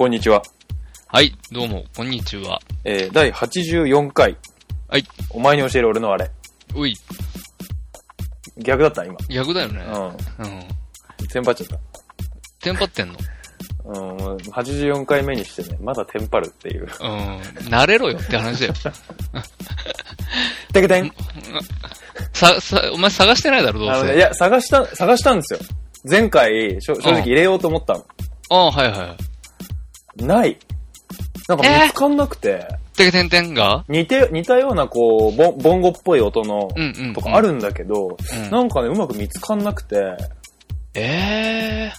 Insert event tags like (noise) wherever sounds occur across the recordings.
こんにちは。はい、どうも、こんにちは。えー、第84回。はい。お前に教える俺のあれ。うい、逆だった今。逆だよね。ううん。ん。テンパっちゃっテンパってんの？た。うん。84回目にしてね、まだテンパるっていう。うん。慣れろよって話だよ。てけてんさ、さ、お前探してないだろ、どうあのね、いせ。や、探した、探したんですよ。前回、正直入れようと思ったの。ああ、はいはい。ない。なんか見つかんなくて、てけてんてんが？似て、似たようなこう、ボンボンゴっぽい音の。とかあるんだけど、うんなんかね、うまく見つかんなくて、ええ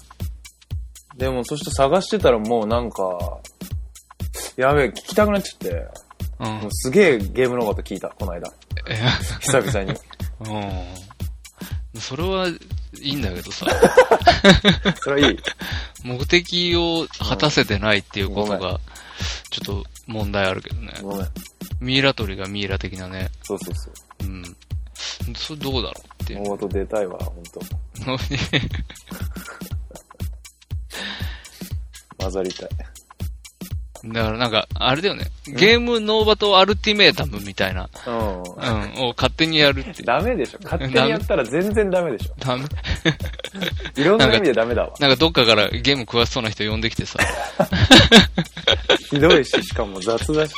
でも、そして探してたらもうなんか、やべえ、聞きたくなっちゃって、ー。うんもう。すげえゲームのこと聞いた、この間。え久々に。(laughs) うん。それはいいんだけどさ、(laughs) それはいい。目的を果たせてないっていうことが、ちょっと問題あるけどね。ごめん。ミイラ取りがミイラ的なね。そうそうそう。うん。それどうだろうっていう。出たいわ、ほんと。(laughs) 混ざりたい。だからなんか、あれだよね。ゲームノーバトアルティメータムみたいな、うん。うん、を勝手にやるって。ダメでしょ。勝手にやったら全然ダメでしょ。ダメいろんな意味でダメだわ。なんかどっかからゲーム詳しそうな人呼んできてさ、ひどいし、しかも雑だし、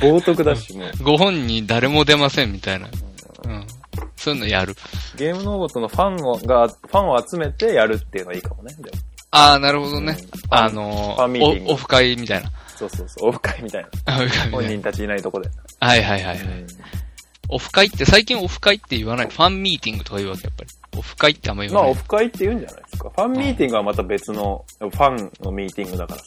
冒涜だし、もう。ご本人誰も出ませんみたいな。うん。そういうのやる。ゲームノーボットのファンをが、ファンを集めてやるっていうのはいいかもね。ああ、なるほどね。うんあのーオフ会みたいな。そうそうそう。オフ会みたいな。(laughs) オフ会本人たちいないとこで。なはいはいはいはい。オフ会って、最近オフ会って言わない。ファンミーティングとか言うわけ、やっぱり。オフ会ってあんま言まあ、わない。オフ会って言うんじゃないですか。ファンミーティングはまた別の、ファンのミーティングだからさ。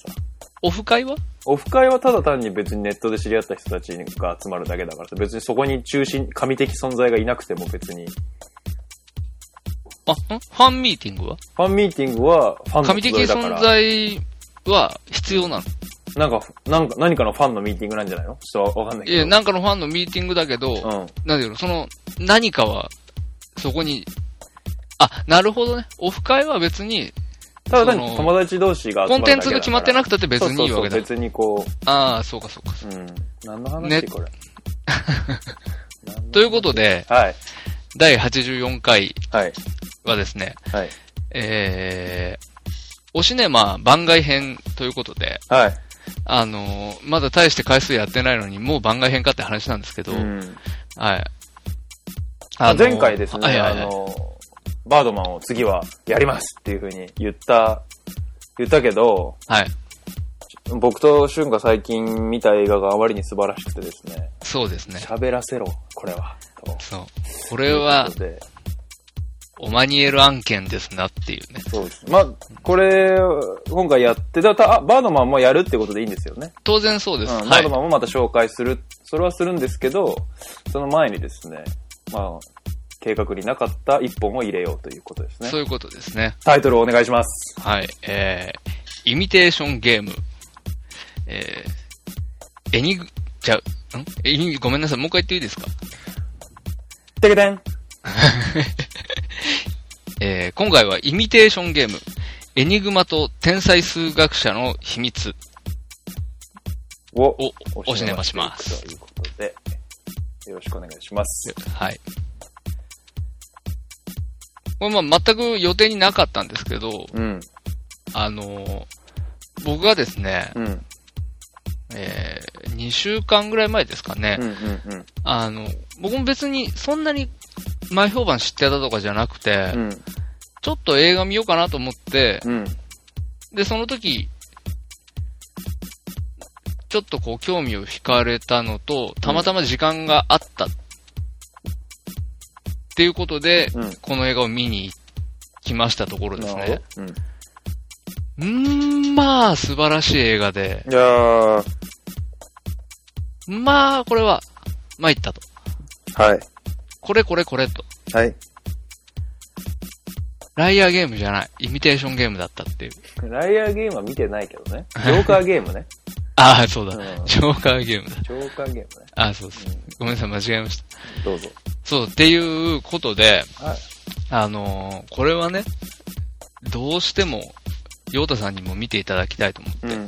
オフ会は？オフ会はただ単に別にネットで知り合った人たちが集まるだけだからさ、別にそこに中心、神的存在がいなくても別に。あ、ん？ファンミーティングは？ファンミーティングはファンの神的。存在は必要なの？なんか、なんか、何かのファンのミーティングなんじゃないの？ちょっとわかんないけど。いや、なんかのファンのミーティングだけど、うん。なんだけど、その、何かは、そこに、あ、なるほどね。オフ会は別に、ただ単に友達同士が集コンテンツが決まってなくたって別にいいわけだ。そうそうそう別にこああ、そうかそうか。う、うん。何の話、ねこれ。(laughs) ということで、はい。第84回はい。はですね、はい。えー、おシネマ番外編ということで、はい。あのーまだ大して回数やってないのに、もう番外編かって話なんですけど、うん。はい。あ前回ですね、はいはいはいあの、バードマンを次はやりますっていう風に言った、言ったけど、はい。僕と俊が最近見た映画があまりに素晴らしくてですね、そうですね。喋らせろ、これは。とそう。これはオマニエル案件ですなっていうね。そうです。まあ、これ、今回やって、だたあバードマンもやるってことでいいんですよね。当然そうです。うん、バはいード。マンもまた紹介する、それはするんですけど、その前にですね、まあ、計画になかった一本を入れようということですねそう。いうことですね。タイトルをお願いします。はい。えー、イミテーションゲーム。えー、エニグ、じゃん？エニごめんなさい、もう一回言っていいですか？てけてん (laughs) (laughs) えー、今回はイミテーションゲーム。エニグマと天才数学者の秘密ををおしねまします。ということで、よろしくお願いします。はい。これまあ全く予定になかったんですけど、うん。あのー僕がですね、うん。えー、2週間ぐらい前ですかね、うん。うん。あの、僕も別にそんなに前評判知ってたとかじゃなくて、うん。ちょっと映画見ようかなと思って、うん。で、その時、ちょっとこう興味を惹かれたのと、たまたま時間があった。っていうことで、うん。この映画を見に来ましたところですね。うーん、まあ、素晴らしい映画で、うん。いやー、まあ、これは、参ったと。はい。これこれこれと。はい。ライアーゲームじゃない。イミテーションゲームだったっていう。ライアーゲームは見てないけどね。(laughs) ジョーカーゲームね。ああ、そうだ。うんジョーカーゲームだ。ジョーカーゲームね。ああ、そうです。ごめんなさい、間違えました。どうぞ。そう、っていうことで、はい。あのーこれはね、どうしても、ヨータさんにも見ていただきたいと思って、うんうんう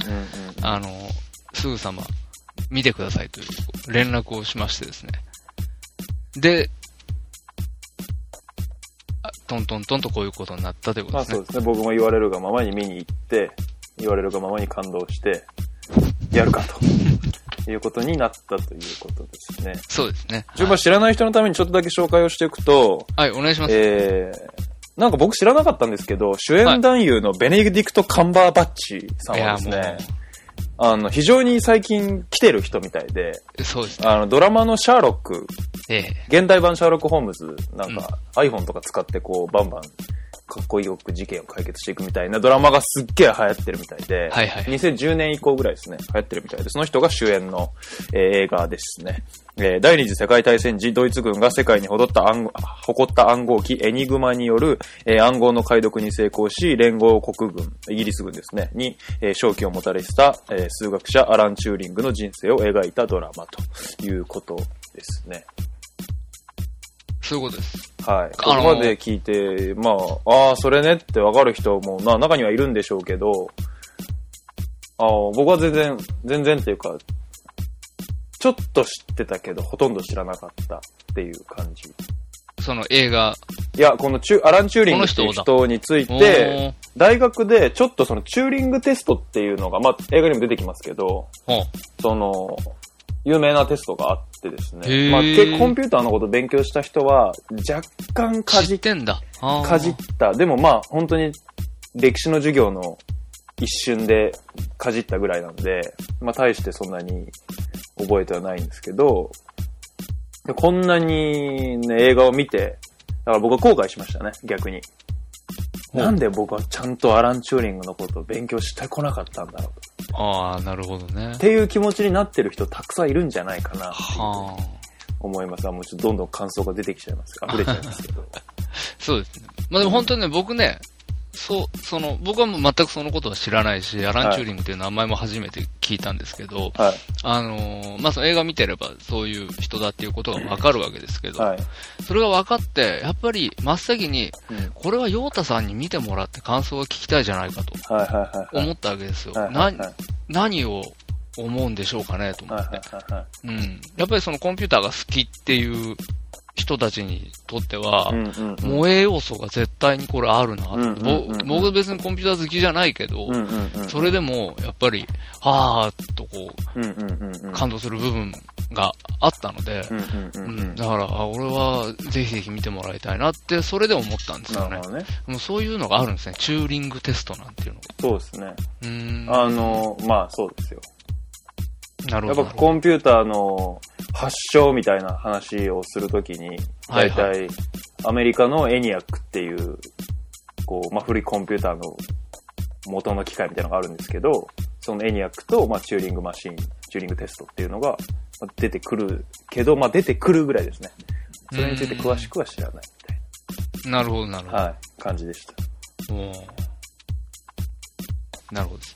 ん。あの、すぐさま見てくださいという連絡をしましてですね。で、あトントントンとこういうことになったということですねまあそう。ですね。僕も言われるがままに見に行って、言われるがままに感動して、やるかと (laughs) いうことになったということですね。そうですね。一応まあ知らない人のためにちょっとだけ紹介をしていくと、はい、お願いします。えー、なんか僕知らなかったんですけど、主演男優のベネディクト・カンバーバッチさんはですね、あの、非常に最近来てる人みたいで、そうですね。あの、ドラマのシャーロック、ええ。現代版シャーロック・ホームズ、なんか iPhone とか使ってこう、バンバンかっこよく事件を解決していくみたいなドラマがすっげえ流行ってるみたいで、はいはい2010年以降ぐらいですね、流行ってるみたいで、その人が主演の、えー映画ですね。えー第二次世界大戦時、ドイツ軍が世界に誇った暗号誇った暗号機エニグマによる、えー暗号の解読に成功し、連合国軍、イギリス軍ですね、に、えー勝機をもたらした、えー数学者アラン・チューリングの人生を描いたドラマということですね。そういうことです。はい。こあのこまで聞いて、まあ、ああ、それねってわかる人も、な、中にはいるんでしょうけど、ああ、僕は全然、全然っていうか、ちょっと知ってたけど、ほとんど知らなかったっていう感じ。その映画。いや、このチュアラン・チューリングっていう人人について、大学でちょっとそのチューリングテストっていうのが、まあ映画にも出てきますけど、その、有名なテストがあってですへね。ーまあ、けコンピューターのこと勉強した人は、若干かじ知ってんだ。かじった。でもまあ、本当に歴史の授業の一瞬でかじったぐらいなんで、まあ大してそんなに覚えてはないんですけど、でこんなに、ね、映画を見て、だから僕は後悔しましたね、逆に。なんで僕はちゃんとアラン・チューリングのことを勉強してこなかったんだろうと。ああ、なるほどねっ。ていう気持ちになってる人たくさんいるんじゃないかなってはあ。思います。あもうちょっとどんどん感想が出てきちゃいます。溢れちゃいますけど。そうですね。まあでも本当にね、僕ね、そう、その、僕はもう全くそのことは知らないし、アラン・チューリングっていう名前も初めて聞いたんですけど、はい。あのーまあその映画見てればそういう人だっていうことがわかるわけですけど、はい。それが分かって、やっぱり真っ先に、うんこれはヨータさんに見てもらって感想が聞きたいじゃないかと。思ったわけですよ。何を思うんでしょうかねと思はいって。うん。やっぱりそのコンピューターが好きっていう人たちにとっては、萌え要素が絶対にこれあるなと、うんうんうんうんぼ僕別にコンピューター好きじゃないけど。それでもやっぱり、はーっとこう感動する部分があったので。だから、あ俺はぜひぜひ見てもらいたいなって、それで思ったんですよねね。もうそういうのがあるんですね。チューリングテストなんていうのが。そうですね。うーん。あの、まあそうですよ。なるほど。やっぱコンピューターの発祥みたいな話をするときに、はいは大体アメリカのエニアックっていう、こう、まあ古いコンピューターの元の機械みたいなのがあるんですけど、そのエニアックと、まあチューリングマシン、チューリングテストっていうのがまあ出てくるけど、まあ出てくるぐらいですね。それについて詳しくは知らないみたいなるほど、なるほど。な、はい、感じでした。おーなるほどです。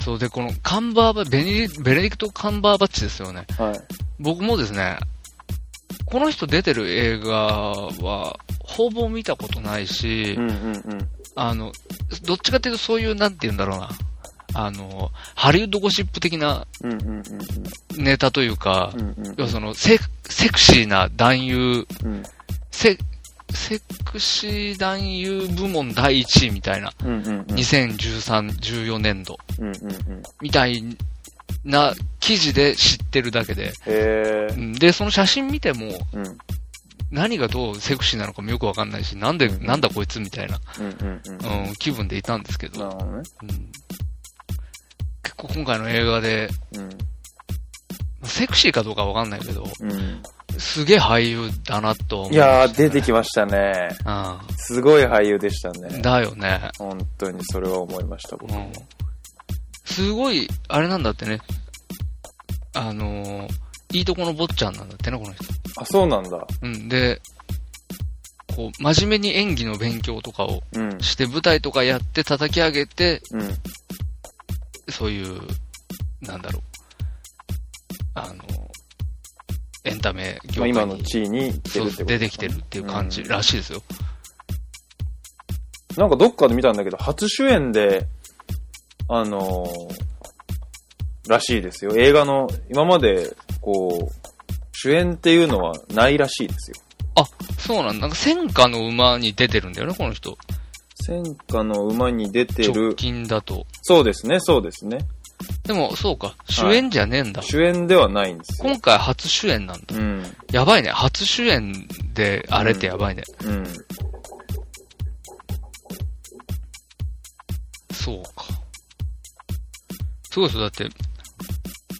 そうで、このカンバーバベネベネディクト・カンバーバッチですよね。はい。僕もですね、この人出てる映画は、ほぼ見たことないし、うんうんうん。あの、どっちかっていうとそういう、なんて言うんだろうな。あの、ハリウッドゴシップ的なネタというか、うん。うんうん要はそのセ、セクシーな男優、うん。セ、セクシー男優部門第1位みたいな、うんうんうん。2013、14年度うんうんうん。みたいな記事で知ってるだけで、で、その写真見ても、うん。何がどうセクシーなのかもよくわかんないし、なんで、うんなんだこいつみたいな、うんうんうん。うん、気分でいたんですけど、ね。うん結構今回の映画で、セクシーかどうかわかんないけど、うん。うん。すげえ俳優だなと思いやー、出てききましたね。た。すごい俳優でしたうん。ね。だよね。本当にそれは思いました、僕もうん。すごい、あれなんだってね。あのーいいとこの坊ちゃんなんだってね、この人。あ、そうなんだ。うん。で、こう、真面目に演技の勉強とかをうん。して、舞台とかやって叩き上げて、うん。そういう、なんだろう。あの、エンタメ業まあ、界に今の地位に来て出てきてるっていう感じらしいですよ。なんかどっかで見たんだけど、初主演で、あのーらしいですよ。映画の、今まで、こう、主演っていうのはないらしいですよ。あ、そうなんだ。なんか戦火の馬に出てるんだよね、この人。戦火の馬に出て直る。近だと。そうですね、そうですね。でも、そうか。主演じゃねえんだ。主演ではないんですよ。今回初主演なんだ。うん。やばいね。初主演であれってやばいね。うん。そうか。すごいですよ。だって、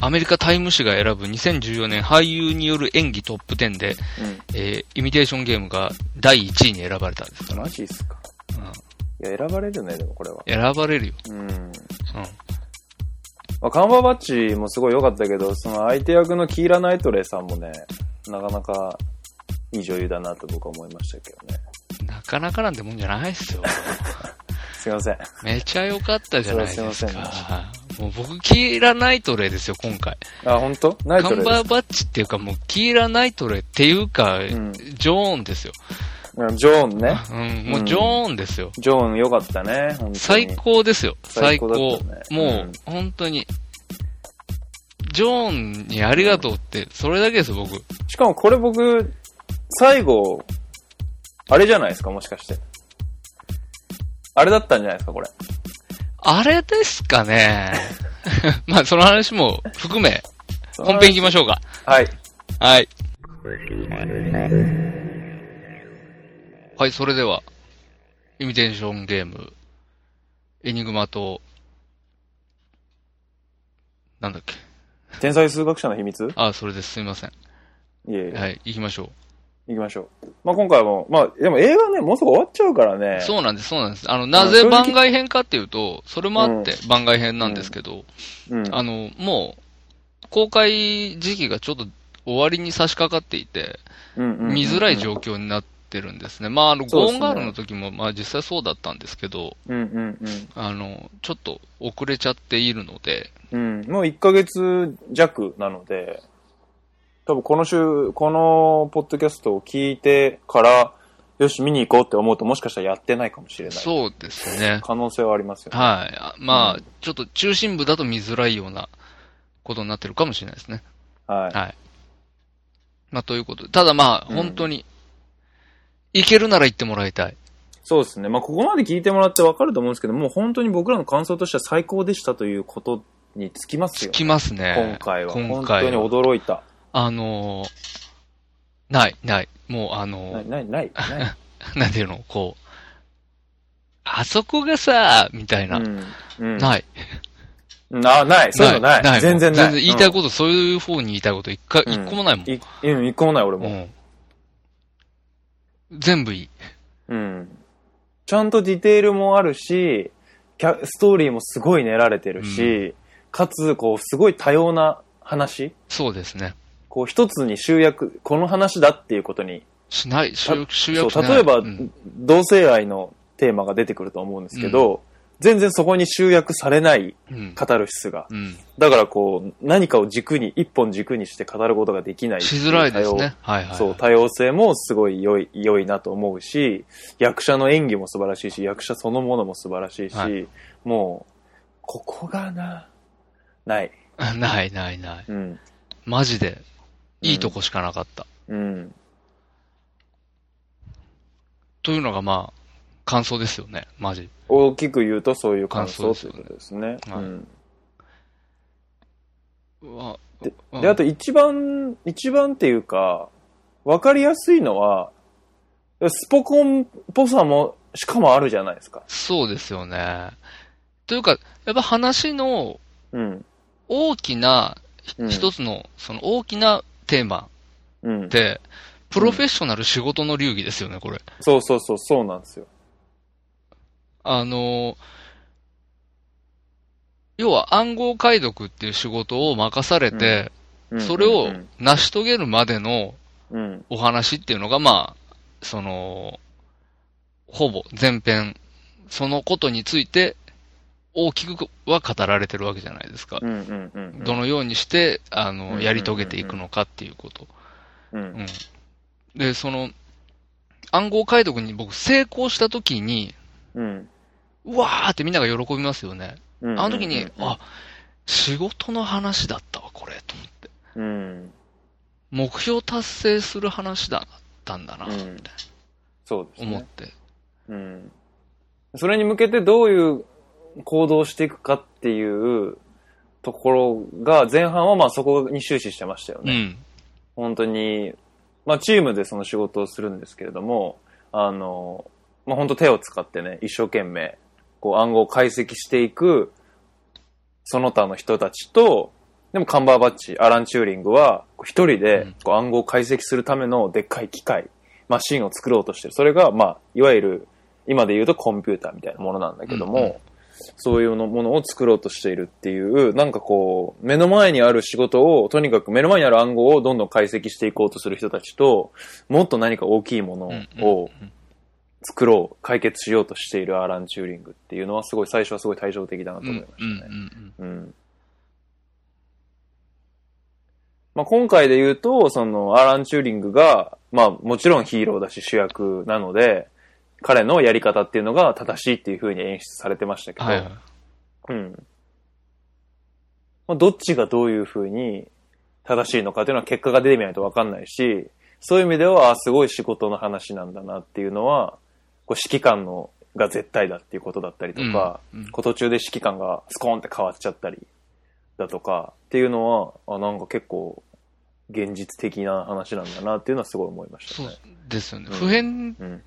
アメリカタイム誌が選ぶ2014年俳優による演技トップ10で、えー、イミテーションゲームが第1位に選ばれたんです。マジっすか。うん。いや、選ばれるね、でもこれは。選ばれるよ。うん。うん。まあ、カンバーバッチもすごい良かったけど、その相手役のキーラ・ナイトレイさんもね、なかなかいい女優だなと僕は思いましたけどね。なかなかなんてもんじゃないっすよ。(laughs) すいません。めちゃ良かったじゃないですか。すいまもう僕、キーラ・ナイトレイですよ、今回。あ、本当？ナイトレイカンバーバッチっていうかもう、キーラ・ナイトレイっていうか、んジョーンですよ。うんジョーンね。うん、もうジョーンですよ。ジョーン良かったね、本当に。最高ですよ。最最高。ねもう、うん本当に。ジョーンにありがとうって、それだけです、僕。しかもこれ僕、最後、あれじゃないですか、もしかして。あれだったんじゃないですか、これ。あれですかね。(laughs) まあ、その話も含め、本編行きましょうか。はい。はい。はい、それでは、イミテーションゲーム、エニグマと、なんだっけ？天才数学者の秘密？いあ、それです。すみません。えいえ、はい、行きましょ行きましょう。まあ今回も、まあでも映画ね、もうすぐ終わっちゃうからねう。。そうなんです、そうなんです。あの、なぜ番外編かっていうと、それもあって番外編なんですけど、うん。あの、もう、公開時期がちょっと終わりに差し掛かっていて、うんうんうん見づらい状況になってるんですね。まあ、あの、ゴーンガールの時も、まあ実際そうだったんですけど、うんうんうん。あの、ちょっと遅れちゃっているので、うん。もう1ヶ月弱なので、多分この週、このポッドキャストを聞いてから、よし、見に行こうって思うともしかしたらやってないかもしれない。そうですね。可能性はありますよね。はい。あまあ、うんちょっと中心部だと見づらいようなことになってるかもしれないですね。はい。はい。まあ、ということで。ただまあ、うん本当に、行けるなら行ってもらいたい。そうですね。まあ、ここまで聞いてもらってわかると思うんですけど、もう本当に僕らの感想としては最高でしたということにつきますよ。つきますね。今回は。今回は本当に驚いた。あのーない、ない。もうあのーない、ない、ない。ない (laughs) なんていうの、こう、あそこがさ、みたいな。うん。うん。ない。うんあ、ない。そういうのない。全然ない。全然言いたいここと、そういう方に言いたいこと、一回、うん一個もないもん。うん、一個もない、俺も。うん。全部いい。うん。ちゃんとディテールもあるし、キャストーリーもすごい練られてるし、かつ、こう、すごい多様な話そうですね。こう、一つに集約、この話だっていうことにしない、集約、しない。例えば、うん同性愛のテーマが出てくると思うんですけど、全然そこに集約されないうん。カタルシスが。うん。だからこう、何かを軸に、一本軸にして語ることができない。しづらいですね。はいはい。そう、多様性もすごい良い、良いなと思うし、役者の演技も素晴らしいし、役者そのものも素晴らしいし、はいもう、ここがな、ない。(laughs) ないないない。うん。マジで、いいとこしかなかった。うん。というのがまあ、感想ですよね。マジ。大きく言うとそういう感想ですよねいうことですね。はいうんであと一番、一番っていうか、わかりやすいのは、スポコンっぽさも、しかもあるじゃないですか。そうですよね。というか、やっぱ話のうん。大きな、うん一つの、その大きなテーマうん。で、プロフェッショナル仕事の流儀ですよね、これ。そうそうそう、そうなんですよ。あの、要は暗号解読っていう仕事を任されて、うん。それをうん。成し遂げるまでのうん。お話っていうのが、まあ、その、ほぼ全編、そのことについて大きくは語られてるわけじゃないですか。どのようにして、あの、やり遂げていくのかっていうこと。で、その、暗号解読に僕成功した時に、うん。うわーってみんなが喜びますよね。うんあの時に、うんあ、仕事の話だったわ、これ、と思って。うん。目標達成する話だったんだな、うんみたいそうですね。な思って。うん。それに向けてどういう行動をしていくかっていうところが、前半はまあそこに終始してましたよね。うん。本当に、まあチームでその仕事をするんですけれども、あの、まあ本当手を使ってね、一生懸命、こう暗号を解析していく、その他の人たちと、でもカンバーバッチ、アラン・チューリングは、一人でうん。こう暗号を解析するためのでっかい機械、マシンを作ろうとしてる。それが、まあ、いわゆる、今で言うとコンピューターみたいなものなんだけども、うんうん。そういうのものを作ろうとしているっていう、なんかこう、目の前にある仕事を、とにかく目の前にある暗号をどんどん解析していこうとする人たちと、もっと何か大きいものうんを作ろう、解決しようとしているアーラン・チューリングっていうのはすごい、最初はすごい対照的だなとうん。思いまうん。うんしたね。うん。うん。まあ、今回で言うと、その、アーラン・チューリングが、まあ、もちろんヒーローだし主役なので、彼のやり方っていうのが正しいっていう風に演出されてましたけど、はいはい。うん。まあ、どっちがどういう風に正しいのかっていうのは結果が出てみないとわかんないし、そういう意味では、あすごい仕事の話なんだなっていうのは、こう指揮官のが絶対だっていうことだったりとか、うんうん途中で指揮官がスコーンって変わっちゃったりだとかっていうのは、あなんか結構現実的な話なんだなっていうのはすごい思いましたそうね。ですよね。うん普遍うん。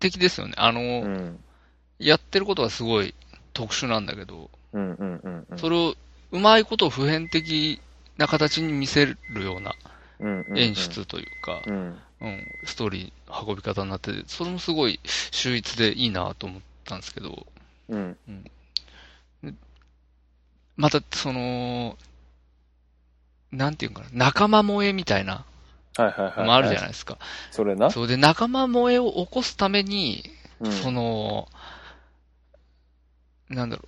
的ですよね。あの、うん。やってることはすごい特殊なんだけど、うんうんうんうん。それを、うまいことを普遍的な形に見せるようなうんうんうん演出というか、うん。うん、ストーリー運び方になってて、それもすごい秀逸でいいなと思ったんですけど、うん。また、その、なんていうかな、仲間萌えみたいなはいはいはい。のもあるじゃい。ないですか。それな？そうで、仲間萌えを起こすために、うんその、なんだろ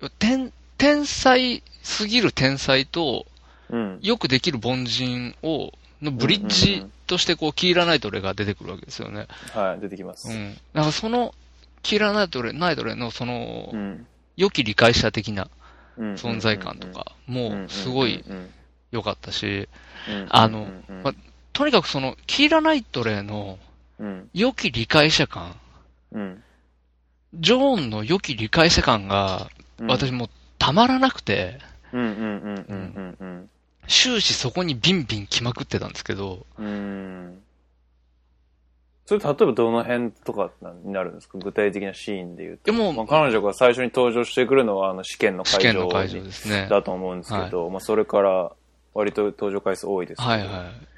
う、天、天才すぎる天才と、うん。よくできる凡人を、のブリッジとしてこう、キーラナイトレが出てくるわけですよね。はい、出てきます。うん。なんかその、キーラナイトレ、ナイトレのその、うん。良き理解者的なうん存在感とか、もうすごいうん良かったし、うんあのうんまとにかくその、キーラナイトレのうん。良き理解者感、うん。ジョーンの良き理解者感が、うん。私もうたまらなくて、うんうんうんうんうん終始そこにビンビン来まくってたんですけど、うんうんそれ例えばどの辺とかになるんですか？具体的なシーンで言うと。でもまあ、彼女が最初に登場してくるのはあの試験の試会場験の会場ですね。だと思うんですけど、まあそれから割と登場回数多いですけどはいはい。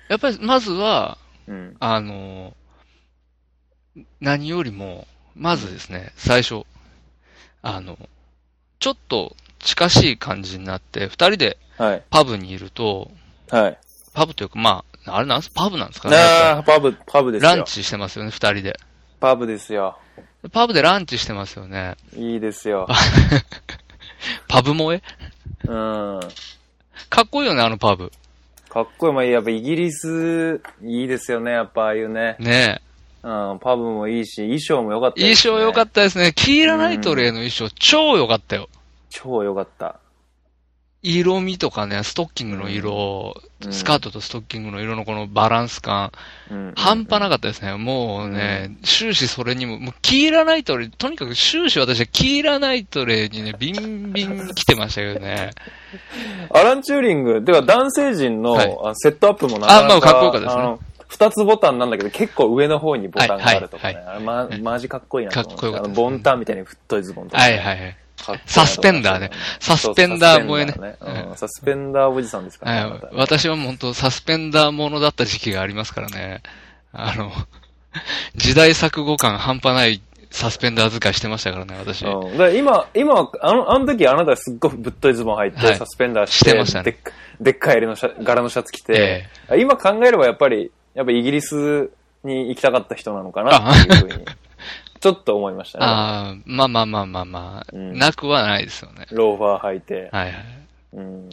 やっぱりまずは、うん。あの、何よりも、まずですね、最初、あの、ちょっと近しい感じになって、二人ではい。パブにいると、はい。パブというか、まあ、あれなんす？パブなんですかね。ああ、パブ、パブですよ。ランチしてますよね、二人で。パブですよ。パブでランチしてますよね。いいですよ。(laughs) パブ萌え？うん。かっこいいよね、あのパブ。かっこいい。まあ、やっぱイギリス、いいですよね、やっぱああいうね。ねうん、パブもいいし、衣装も良かったえ。衣装良かた。ったですね。キーラナイトレイの衣装、超良かったよ。超良かった。色味とかね、ストッキングの色、うんスカートとストッキングの色のこのバランス感、うん。半端なかったですね。もうね、終始それにも、もうキーラナイトレイ、とにかく終始私はキーラナイトレイにね、ビンビン来てましたけどね。(laughs) アラン・チューリング、てか男性陣の、はいあセットアップもなかなかあまあかっこよかったですね二つボタンなんだけど、結構上の方にボタンがあるとかね。はいあれま、マジかっこいいなと思って。かっこよかったですあのボンタンみたいに太いズボンとか、はいはいはい。サスペンダーね。サスペンダー萌えね。サスペンダーおじさんですからね。私はもう本当サスペンダーものだった時期がありますからね。あの、時代錯誤感半端ないサスペンダー使いしてましたからね、私。うん、今、今、あの、あの時あなたすっごいぶっといズボン履いて、はい。サスペンダーして、してましたね。でっかでっかい襟のシャ柄のシャツ着て、え今考えればやっぱり、やっぱイギリスに行きたかった人なのかなっていうふうに、(laughs) ちょっと思いましたね。ああ、まあまあまあまあまあ、うんなくはないですよね。ローファー履いて。はいはい。うん。ごめん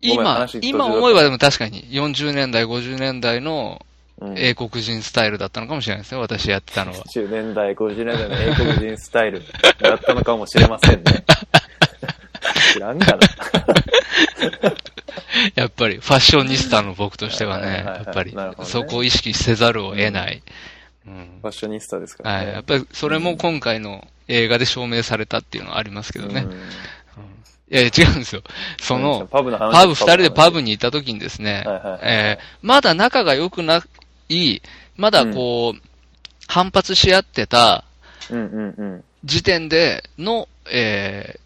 今話、途中だった今思えばでも確かに40年代、50年代のうん英国人スタイルだったのかもしれないですね、私やってたのは。10年代、50年代の英国人スタイルだったのかもしれませんね。知らんかな。(laughs) やっぱり、ファッショニスタの僕としてはね、はいはいはいやっぱりなるほど、ねそこを意識せざるを得ない。うんファッショニスタですからはい。ね。やっぱり、それも今回の映画で証明されたっていうのはありますけどね。うんいやいや、違うんですよ。その、パブの話パブ、二人でパブに。に行った時にですねはいはいはい、えーまだ仲が良くない、まだこう、反発し合ってたうんうんうん。時点での、えー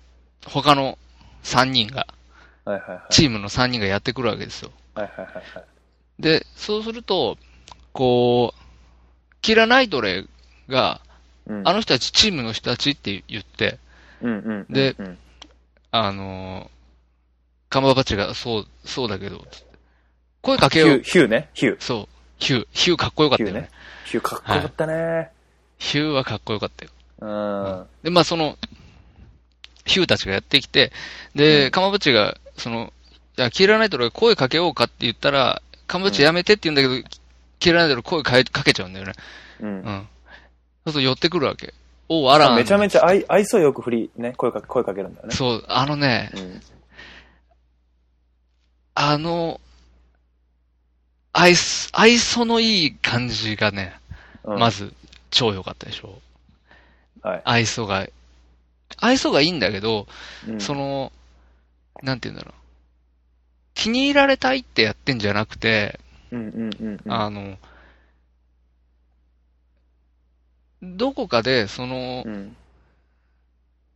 他の3人が、はいはいはい。チームの3人がやってくるわけですよ。はいはいはいはい。で、そうすると、こう、キラナイトレイが、うんあの人たちチームの人たちって言って、うんうんうん。でうんあのー、カマバチが、そう、そうだけど、声かけよう。ヒューね。ヒュー。そう。ヒュー、ヒューかっこよかったよねヒューね。。かっこよかったね。ヒューはかっこよかったよ。うん。で、まあその、ヒューたちがやってきて、で、カマバチが、その、いや、キラナイトレイが声かけようかって言ったら、カマバチやめてって言うんだけど、キラナイトレイ声かえかけちゃうんだよね。うんう。ん。そうすると寄ってくるわけ。おう、アラン。めちゃめちゃ愛愛想よく振り、ね、声かけ、声かけるんだよね。そう、あのね、うん。あの、愛想、愛想のいい感じがね、うんま。ず、超良かったでしょ。はい。愛想が、愛想がいいんだけど、うんその、なんて言うんだろう。気に入られたいってやってんじゃなくて、うんうんうんうん。あの、どこかで、そのう、ん。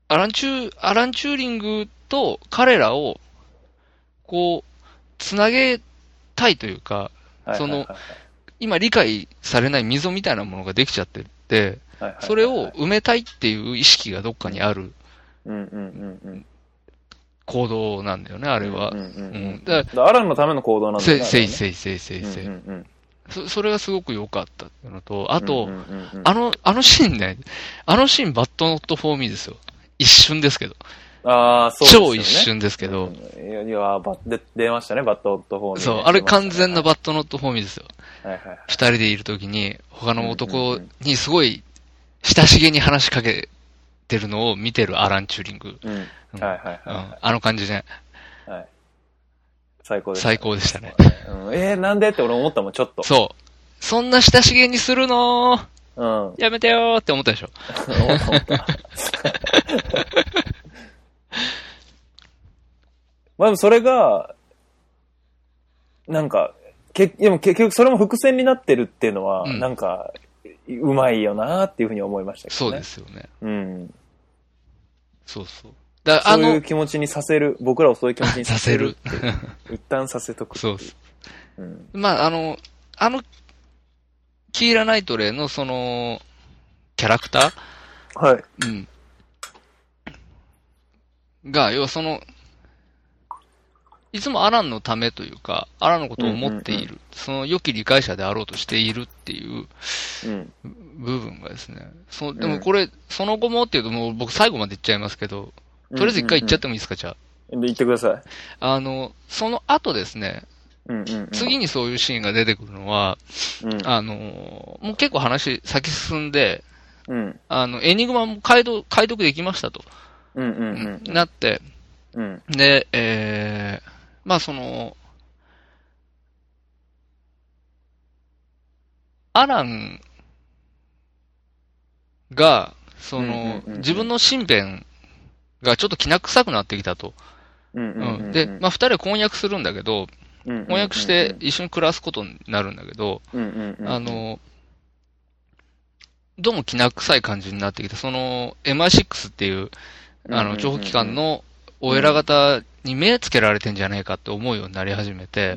アランチュー、アランチューリングと彼らを、こう、つなげたいというか、はいその今理解されない溝みたいなものができちゃってて、はいはいはいそれを埋めたいっていう意識がどっかにあるうんうんうんうん。行動なんだよね、あれはうん。だからアランのための行動なんだよね。せいせいいせいせいせいせい。うんうんそそれがすごく良かったっていうのと、あうんとうん、うんうんあの、あのシーンね、あのシーンバットノットフォーミーですよ。一瞬ですけど。ああ、そうですよね。超一瞬ですけどうん。いや、いやバッで出ましたね、バットとフォーミーそうね、あれ完全なババットノットフォーミーですよ。はいはいはい。二人でいるときに、他の男にすごい親しげに話しかけてるのを見てるアラン・チューリング。うん。うんはいはいうんはあの感じね、い。はい。最高です。最高でしたね。うんえー、なんでって俺思ったもん、ちょっと。そう。そんな親しげにするのうん。やめてよーって思ったでしょ。思った思った。まあでもそれが、なんか、け、でも結局それも伏線になってるっていうのは、うんなんか、うまいよなっていうふうに思いましたけそうどね。ですよね。うん。そうそう。だあそういうの、気持ちにさせる、僕らをそういう気持ちにさせるさっていう。一旦させとく。そうです。うん。まあ、あの、あの、キーラ・ナイトレイのその、キャラクタはい。ーうん。が、要はその、いつもアランのためというか、アランのことを思っている、うんうんその良き理解者であろうとしているっていううん。部分がですね、そでもこれ、その後もっていうともう僕最後まで言っちゃいますけど、とりあえず一回言っちゃってもいいですか、じゃで、言ってください。あ。あの、その後ですね、うんうんうん。次にそういうシーンが出てくるのは、うん。あの、もう結構話先進んで、うん。あの、エニグマも解読、解読できましたと、うんうんうん。なって、うん。で、えー、まあその、アランが、そのうんうんうんう、ん自分の身辺がちょっときな臭くなってきたと。うんうんうん。で、まあ二人は婚約するんだけど、婚婚約して一緒に暮らすことになるんだけど、うんうんうん。あ、の、どうもきな臭い感じになってきて、その MI6 っていう、あの、情報機関のお偉方に目つけられてんじゃねえかって思うようになり始めて、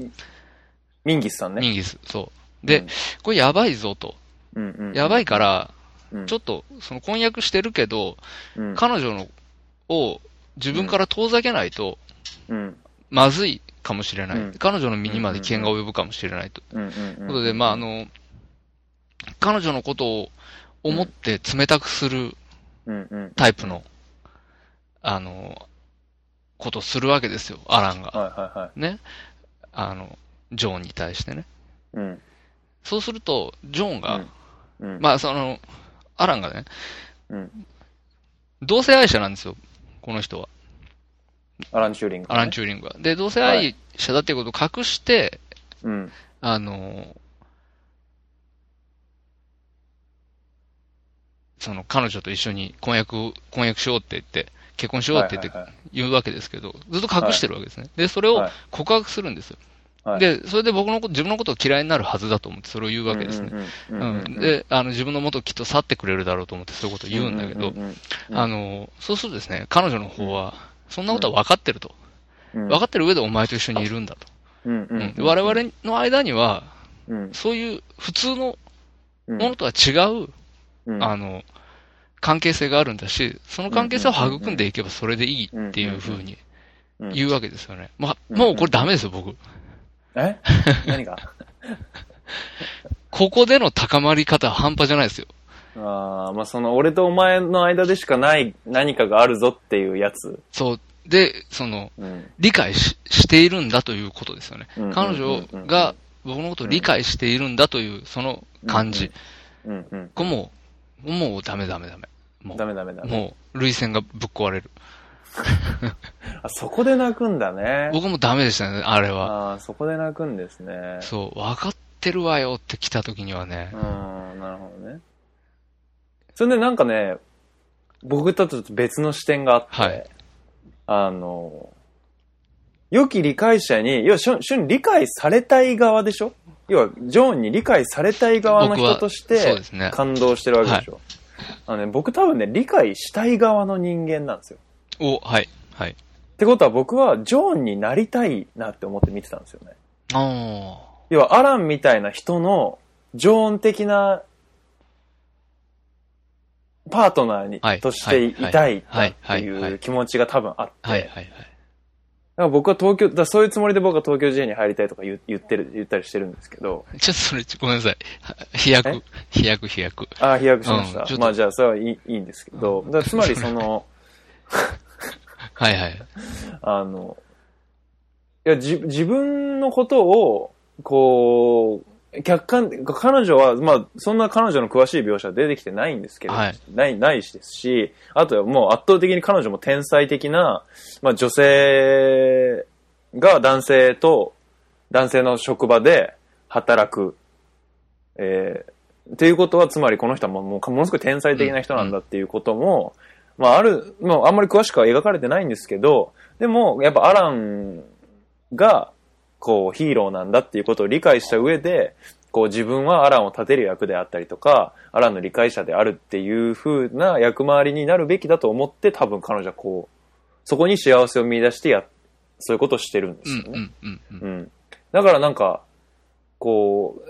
ミンギスさんね。ミンギス、そう。で、これやばいぞと。うんうんうん、やばいから、うん、ちょっと、その婚約してるけど、うん、彼女の、を自分から遠ざけないと、うん、まずいかもしれない。うん彼女の身にまで危険が及ぶかもしれないと。いうことで、まあ、あの、彼女のことを思って冷たくするうん、うん。タイプの、あの、ことをするわけですよ、アランが。はいはいはい。ね。あの、ジョーに対してね。うん。そうすると、ジョーンが、うん。まあその、アランがね、うん。同性愛者なんですよ、この人は。アラン・チューリング、アラン・チューリングは。で、同性愛者だっていうことを隠して、うん。あの、その彼女と一緒に婚約、婚約しようって言って、結婚しようって言ってはいはい言うわけですけど、ずっと隠してるわけですね。で、それをはい告白するんですよ。はいで、それで僕のこと、自分のことを嫌いになるはずだと思ってそれを言うわけですね。で、あの、自分の元をきっと去ってくれるだろうと思ってそういうことを言うんだけどあの、そうするとですね、彼女の方は、そんなことは分かってると。うん、分かってる上でお前と一緒にいるんだと。我々の間には、うん。そういう普通のうん。ものとは違う、うん。あの、関係性があるんだし、その関係性を育んでいけばそれでいいっていうふうにうん言うわけですよね。まあ、うんもうこれダメですよ、僕。え？(laughs) 何が？ここでの高まり方は半端じゃないですよ。ああ、まあその俺とお前の間でしかない何かがあるぞっていうやつ。そう。で、その、うん。理解ししているんだということですよねうん。彼女が僕のことを理解しているんだという、その感じ。うんうん。これもう、もうダメダメダメ。もダメダメダう、メ。もう、涙腺がぶっ壊れる。(laughs) あ、そこで泣くんだね。僕もダメでしたね、あれは。ああ、そこで泣くんですね。そう、分かってるわよって来た時にはねう。ん、なるほどね。それでなんかね、僕とちょっと別の視点があって、はいあの、良き理解者に、要は、しゅん、しゅん理解されたい側でしょ？要は、ジョーンに理解されたい側の人としそうてですね。感動してるわけでしょ、あのね、僕多分ね、理解したい側の人間なんですよ。お、はい、はい。ってことは僕はジョーンになりたいなって思って見てたんですよね。あ要はアランみたいな人のジョーン的なパートナーに、はいとしていたいなってはいう気持ちが多分あって、あ。はい、だかはい、はい。ら僕は東京、だそういうつもりで僕は東京 J に入りたいとか言言ってる、言ったりしてるんですけど、ちょっとそれ、ごめんなさい。は飛躍え、飛躍、飛躍。ああ、飛躍しました。うんまあじゃあそれはいいいいんですけど、だからつまりその、はい、はい。あの、いや、じ、自分のことを、こう、客観、彼女は、まあ、そんな彼女の詳しい描写は出てきてないんですけど、はいない、ないしですし、あとはもう圧倒的に彼女も天才的な、まあ、女性が男性と、男性の職場で働く。えー、っていうことは、つまりこの人はもう、もうものすごい天才的な人なんだっていうことも、まあ、ある、まあ、あんまり詳しくは描かれてないんですけど、でも、やっぱアランが、こう、ヒーローなんだっていうことを理解した上で、こう、自分はアランを立てる役であったりとか、アランの理解者であるっていう風な役回りになるべきだと思って、多分彼女はこう、そこに幸せを見出してや、そういうことをしてるんですうん、よね。うん、うん、うん。うん。だからなんか、こ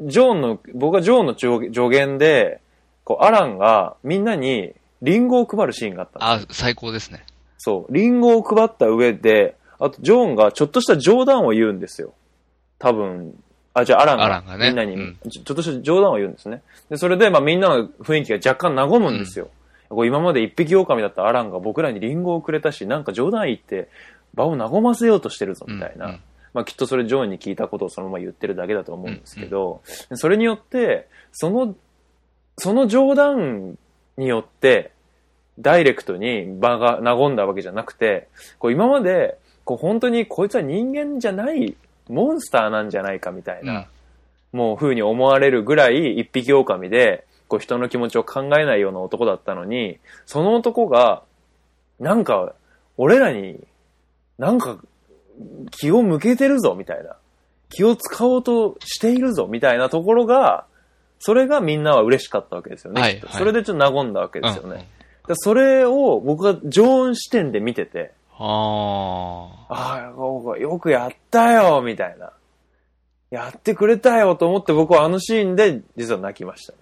う、ジョーンの、僕はジョーンの助助言で、こう、アランがみんなにリンゴを配るシーンがあったあ、最高ですね。そう。リンゴを配った上で、あと、ジョーンがちょっとした冗談を言うんですよ。多分。あ、じゃあ、アランランがねみんなに、うんちょちょっとした冗談を言うんですね。で、それで、まあ、みんなの雰囲気が若干和むんですよ。こう今まで一匹狼だったアランが僕らにリンゴをくれたし、なんか冗談言って、場を和ませようとしてるぞ、みたいな。うんうんまあ、きっとそれジョーンに聞いたことをそのまま言ってるだけだと思うんですけど、それによって、その、その冗談によって、ダイレクトに場が和んだわけじゃなくて、こう今まで、こう本当にこいつは人間じゃない、モンスターなんじゃないかみたいな、もう風に思われるぐらい一匹狼で、こう人の気持ちを考えないような男だったのに、その男が、なんか、俺らに、なんか、気を向けてるぞ、みたいな。気を使おうとしているぞ、みたいなところが、それがみんなは嬉しかったわけですよね。きっとはいはいそれでちょっと和んだわけですよね。うんだからそれを僕が常温視点で見てて、ああ。ああ、よくやったよ、みたいな。やってくれたよと思って僕はあのシーンで実は泣きましたね。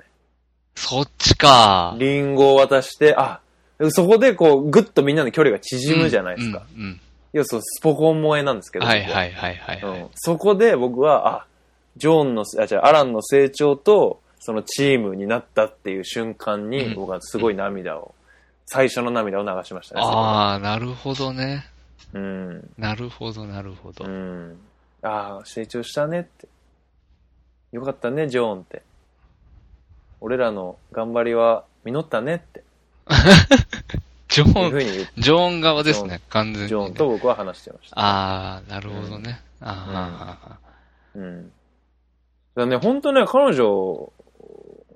そっちか。リンゴを渡して、あ、そこでこう、ぐっとみんなの距離が縮むじゃないですか。うん。うんいや、そう、スポコン萌えなんですけど。はいはいはいはいはい。うん、そこで僕は、あ、ジョーンの、あ、違う、アランの成長と、そのチームになったっていう瞬間に、うん僕はすごい涙を、最初の涙を流しましたね。ああ、なるほどね。うん。なるほどなるほどう。ん。ああ、成長したねって。よかったね、ジョーンって。俺らの頑張りは実ったねって。(laughs) ジョーン、ジョーン側ですね、完全に、ね。ジョーンと僕は話してました。ああ、なるほどね。ああ、うん。だからね、本当ね、彼女、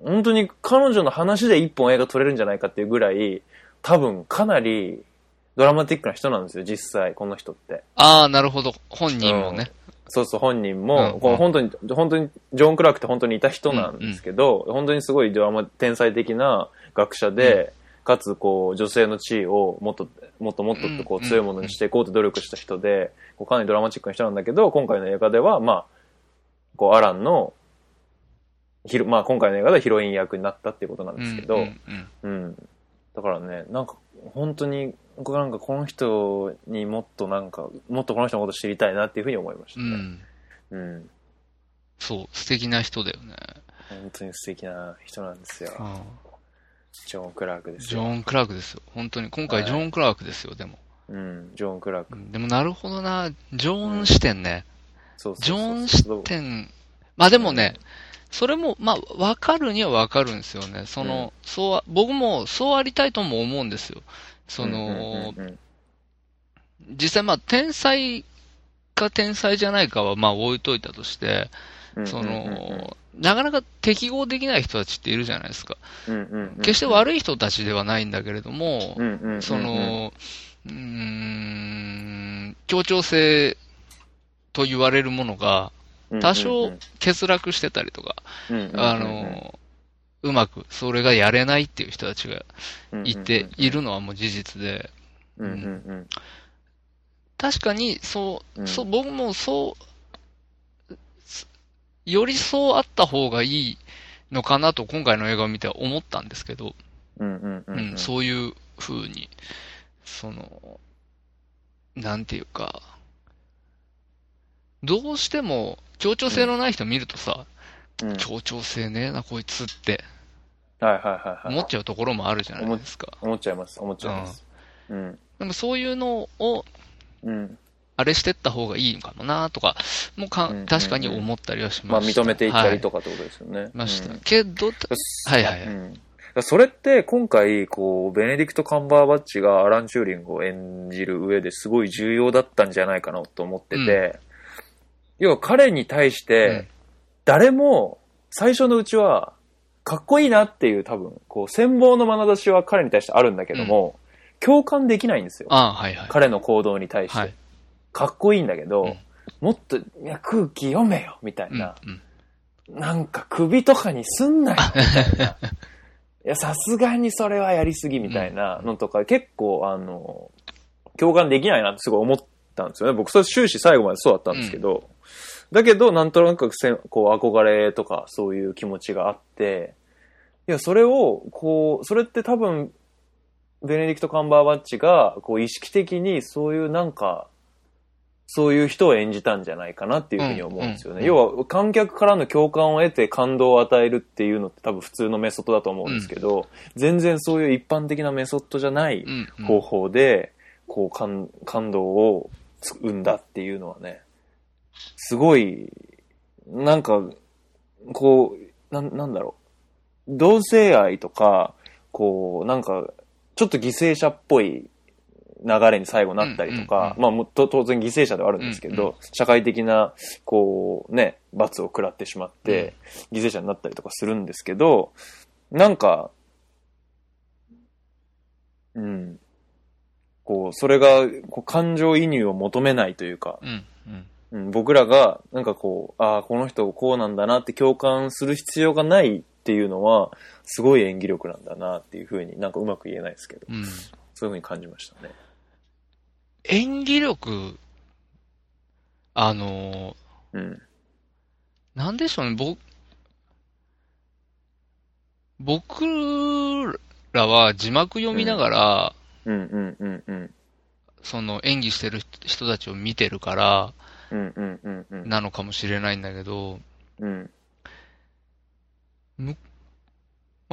本当に彼女の話で一本映画撮れるんじゃないかっていうぐらい、多分かなりドラマティックな人なんですよ、実際、この人って。ああ、なるほど。本人もね。そうそう、本人うんも、うん。こう本当に、本当に、ジョン・クラークって本当にいた人なんですけど、本当にすごいドラマ、天才的な学者で、かつ、こう、女性の地位をもっと、もっともっととこうん。う強いものにしていこうと努力した人で、こうかなりドラマチックな人なんだけど、今回の映画では、まあ、こう、アランの、ヒロまあ、今回の映画ではヒロイン役になったっていうことなんですけど、うんうんうん。だからね、なんか、本当に、僕なんかこの人にもっとなんか、もっとこの人のこと知りたいなっていうふうに思いましたね。うん。うん。うん。そう、素敵な人だよね。本当に素敵な人なんですよ。うんジョン・クラークですよ。ジョーン・クラークですよ。本当に。今回はいジョーン・クラークですよ、でも。うん、ジョン・クラーク。うんでもなるほどな。ジョーン視点ね。そうそうジョそうーン視点。まあでもね、それも、まあ、わかるにはわかるんですよね。その、うんそうは、僕もそうありたいとも思うんですよ。その、うんうんうん実際まあ、天才か天才じゃないかはまあ置いといたとして、うんそうんうんうんの、なかなか適合できない人たちっているじゃないですか。うんうんうん決して悪い人たちではないんだけれども、うんうんうんうんその、うーん、協調性と言われるものが多少欠落してたりとか、あの、うまくそれがやれないっていう人たちがいて、いるのはもう事実で、うん確かに、そう、うん。そう、僕もそう、すよりそうあった方がいいのかなと今回の映画を見て思ったんですけど、そういう風に、その、なんていうか、どうしても協調性のない人見るとさ、うん協調性ねえな、こいつってはいはいはいはい。思っちゃうところもあるじゃないですか。思っちゃいます、思っちゃいます。うん。でもそういうのを、うん。あれしてった方がいいのかもなとか、もうかうんうんうん確かに思ったりはしまあました。認めていったりとか。かってことですよね。はいました。うんけど、たはいはいはいうんそれって今回、こう、ベネディクト・カンバーバッチがアラン・チューリングを演じる上ですごい重要だったんじゃないかなと思ってて、要は彼に対しうんて、誰も最初のうちは、かっこいいなっていう多分、こう、羨望の眼差しは彼に対してあるんだけども、共感できないんですよ。ああ、はいはい。彼の行動に対して。はい。かっこいいんだけど、うんもっと、いや、空気読めよみたいな。うんなんか首とかにすんなよみたいな。(laughs) いや、さすがにそれはやりすぎみたいなのとか、結構、あの、共感できないなってすごい思ったんですよね。僕、それ終始最後までそうだったんですけど、だけど、なんとなくせん、こう、憧れとか、そういう気持ちがあって、いや、それを、こう、それって多分、ベネディクト・カンバーバッチが、こう、意識的にそういうなんか、そういう人を演じたんじゃないかなっていうふうに思うんですよね。うんうん要は、観客からの共感を得て感動を与えるっていうのって多分普通のメソッドだと思うんですけど、全然そういう一般的なメソッドじゃない方法で、こう、感、感動を生んだっていうのはね、すごい、なんか、こう、なん、なんだろう。同性愛とか、こう、なんか、ちょっと犠牲者っぽい流れに最後なったりとか、うんまあもうと当然犠牲者ではあるんですけど、うん社会的な、こう、ね、罰を食らってしまって、犠牲者になったりとかするんですけど、なんか、うん。こう、それが、こう感情移入を求めないというか、うんうんうん、僕らが、なんかこう、ああ、この人こうなんだなって共感する必要がないっていうのは、すごい演技力なんだなっていうふうになんかうまく言えないですけど、うんそういうふうに感じましたね。演技力、あのうん。ー、なんでしょうね、僕、僕らは字幕読みながら、うんうんうんうん。その演技してる人たちを見てるから、うんうんうんうん。なのかもしれないんだけど、うん。ま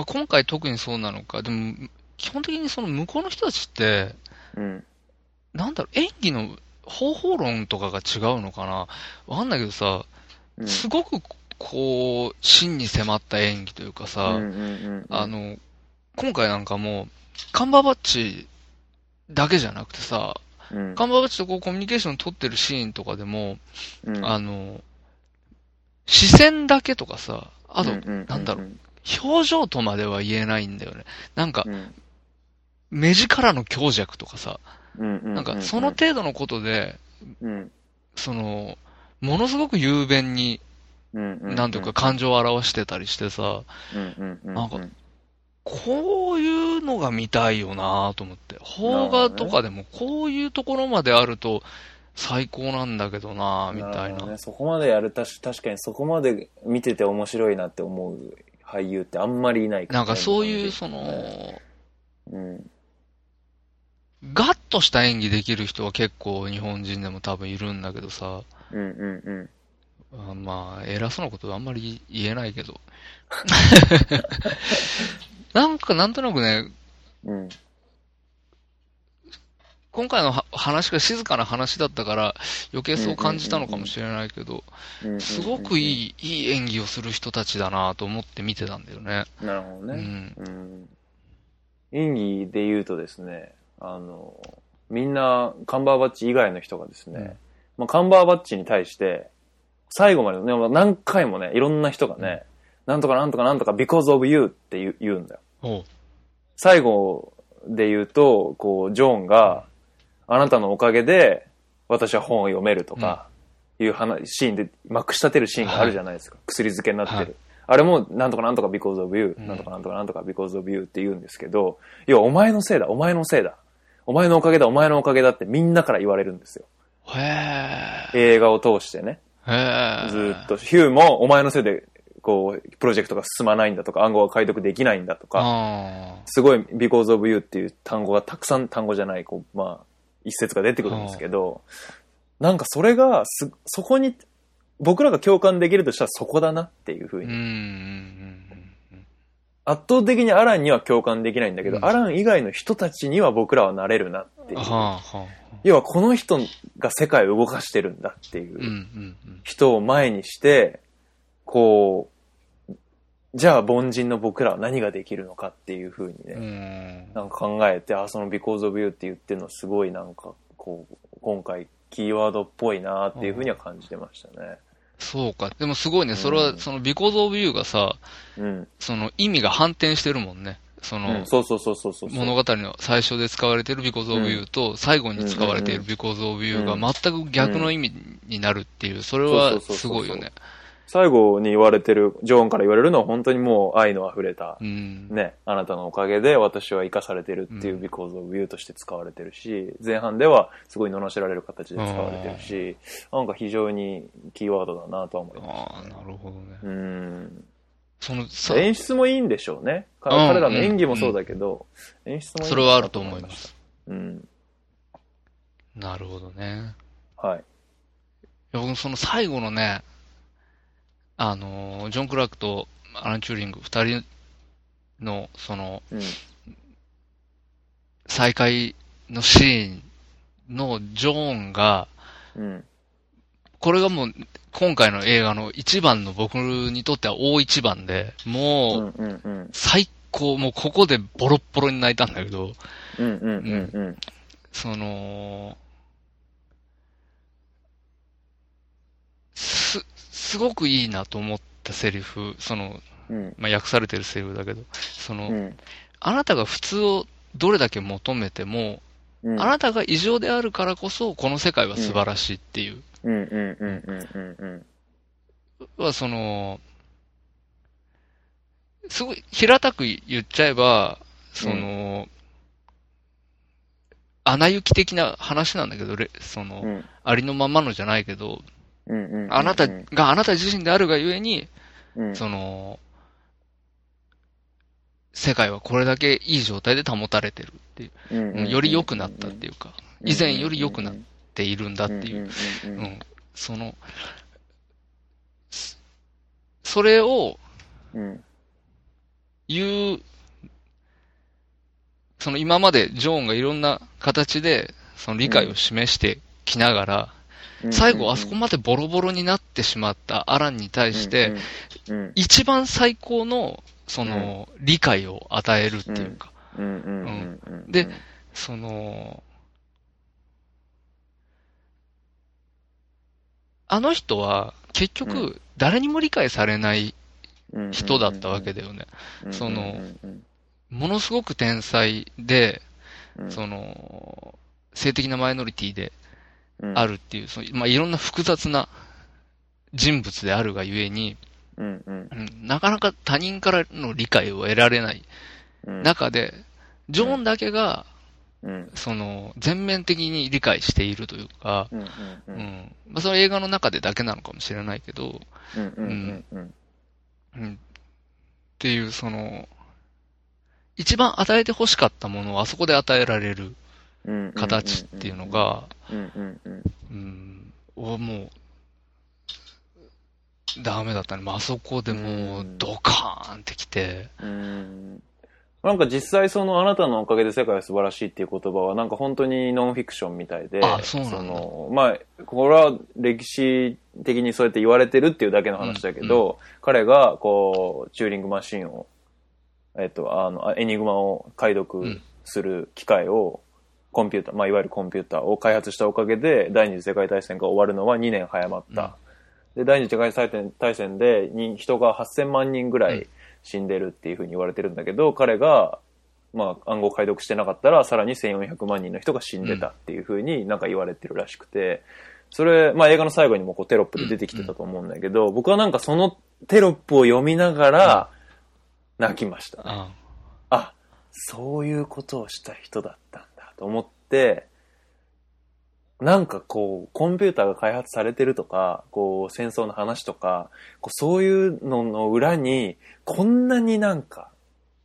あ、今回特にそうなのか、でも、基本的にその向こうの人たちって、うん。なんだろう、演技の方法論とかが違うのかな。わかんないけどさ、うん。すごくこう、真に迫った演技というかさ、あ、の、今回なんかもう、カンバーバッチだけじゃなくてさ、うん。カンバーバッチとこうコミュニケーション取ってるシーンとかでも、うん。あの、視線だけとかさ、あと、なんだろう、表情とまでは言えないんだよね。なんかう、ん。目力の強弱とかさ、なんかその程度のことで、うん。その、ものすごく雄弁に、なんていうか感情を表してたりしてさ、なんかこういうのが見たいよなと思って。邦画とかでもこういうところまであると最高なんだけどなみたいな。るほどね、そこまでやるたし確かにそこまで見てて面白いなって思う俳優ってあんまりいないらねなんかそういう、日その、うんガッとした演技できる人は結構日本人でも多分いるんだけどさ、うんうんうんあまあ、偉そうなことはあんまり言えないけど。(laughs) なんかなんとなくね、うん今回のは話が静かな話だったから余計そう感じたのかもしれないけど、うんすごくいいい、いい演技をする人たちだなと思って見てたんだよね。なるほどね、うん。うん演技で言うとですねあのみんなカンバーバッチ以外の人がですね、うんまあ、カンバーバッチに対して最後までね何回もねいろんな人がね、なんとかなんとかなんとか because of you って言うんだよ。最後で言うと、こう、ジョーンが、あなたのおかげで、私は本を読めるとか、いう話、シーンで、まくし立てるシーンがあるじゃないですか。薬漬けになってる。はいあれも、なんとかなんとか because of you、うんなんとかなんとかなんとか because of you って言うんですけど、要はお前のせいだ、お前のせいだ。お前のおかげだ、お前のおかげだってみんなから言われるんですよ。へえ。映画を通してね。ずーっと。ヒューも、お前のせいで、こう、プロジェクトが進まないんだとか、暗号が解読できないんだとか、あすごい because of you っていう単語がたくさん単語じゃない、こう、まあ、一節が出てくるんですけど、なんかそれがす、そこに、僕らが共感できるとしたらそこだなっていうふうに。ん圧倒的にアランには共感できないんだけど、うんアラン以外の人たちには僕らはなれるなっていううん。。はあ、はあ。要はこの人が世界を動かしてるんだっていう。人を前にして、こう、じゃあ凡人の僕らは何ができるのかっていうふうにね、うん。なんか考えて、あ、その because of you って言ってるのすごいなんか、こう、今回キーワードっぽいなっていうふうには感じてましたね。そうか。でもすごいね、それは、うんその、because of you がさ、うん。その意味が反転してるもんね。その、うん、そうそうそうそうそう。物語の最初で使われている because of you と、最後に使われている because of you が全く逆の意味になるっていう、それはすごいよね。最後に言われてる、ジョーンから言われるのは本当にもう愛の溢れたう、ん。ね、あなたのおかげで私は生かされてるっていうう because of you として使われてるし、前半ではすごい罵られる形で使われてるし、なんか非常にキーワードだなとは思いまああ、す、ね。なるほどね。うん。その、さ、演出もいいんでしょうね。彼らの演技もそうだけど、演出もいいそれはあると思いま。す。うん。なるほどね。はい。いや僕その最後のね、あのー、ジョン・クラークとアラン・チューリング二人の、その、うん。再会のシーンのジョーンが、うん。これがもう、今回の映画の一番の僕にとっては大一番で、うもう。最高、もうここでボロッボロに泣いたんだけど。その、す、すごくいいなと思ったセリフ、その、うん。まあ、訳されてるセリフだけど、その、うん。あなたが普通をどれだけ求めても、うん。あなたが異常であるからこそ、この世界は素晴らしいっていう、うんうんうんうんうんうん。は、その、すごい平たく言っちゃえば、その、穴行き的な話なんだけど、れその、うんありのままのじゃないけど、うんうん。うん。あなたがあなた自身であるがゆえに、うん、その、世界はこれだけいい状態で保たれてるっていう、うんうんうんより良くなったっていうか、以前より良くなっているんだっていう、その、そそれをうん。言う、その今までジョーンがいろんな形で、その理解を示してきながら、最後あそこまでボロボロになってしまったアランに対して、一番最高の、その、理解を与えるっていうか、でその、あの人は結う局誰にも理解されない人だったわけだよね。そのうんものすごく天才で、うん。その、性的なマイノリティでうんあるっていう、そのまあ、いろんな複雑な人物であるがゆえに、うんうん。うんなかなか他人からの理解を得られないうん。中で、ジョーンだけが、うん。その、全面的に理解しているというか、うん。まあ、それは映画の中でだけなのかもしれないけど。っていう、その、一番与えて欲しかったものをあそこで与えられる。うん形っていうのが、うんうんうんうん、おもう、ダメだったね。まあ、あそこでもう、ドカーンってきて、うん。なんか実際そのあなたのおかげで世界は素晴らしいっていう言葉はなんか本当にノンフィクションみたいで、あそのまあ、これは歴史的にそうやって言われてるっていうだけの話だけど、彼がこう、チューリングマシンを、えっと、あの、エニグマを解読する機械を、コンピューター、まあいわゆるコンピューターを開発したおかげで第二次世界大戦が終わるのは2年早まった。で、第二次世界大戦大戦でに人が8000万人ぐらい死んでるっていうふうに言われてるんだけど、彼が、まあ、暗号解読してなかったら、さらに1400万人の人が死んでたっていうふうになんか言われてるらしくて、それ、まあ映画の最後にもこうテロップで出てきてたと思うんだけど、僕はなんかそのテロップを読みながら泣きました。ああ、そういうことをした人だったんだと思って、なんかこう、コンピューターが開発されてるとか、こう、戦争の話とか、こうそういうのの裏に、こんなになんか、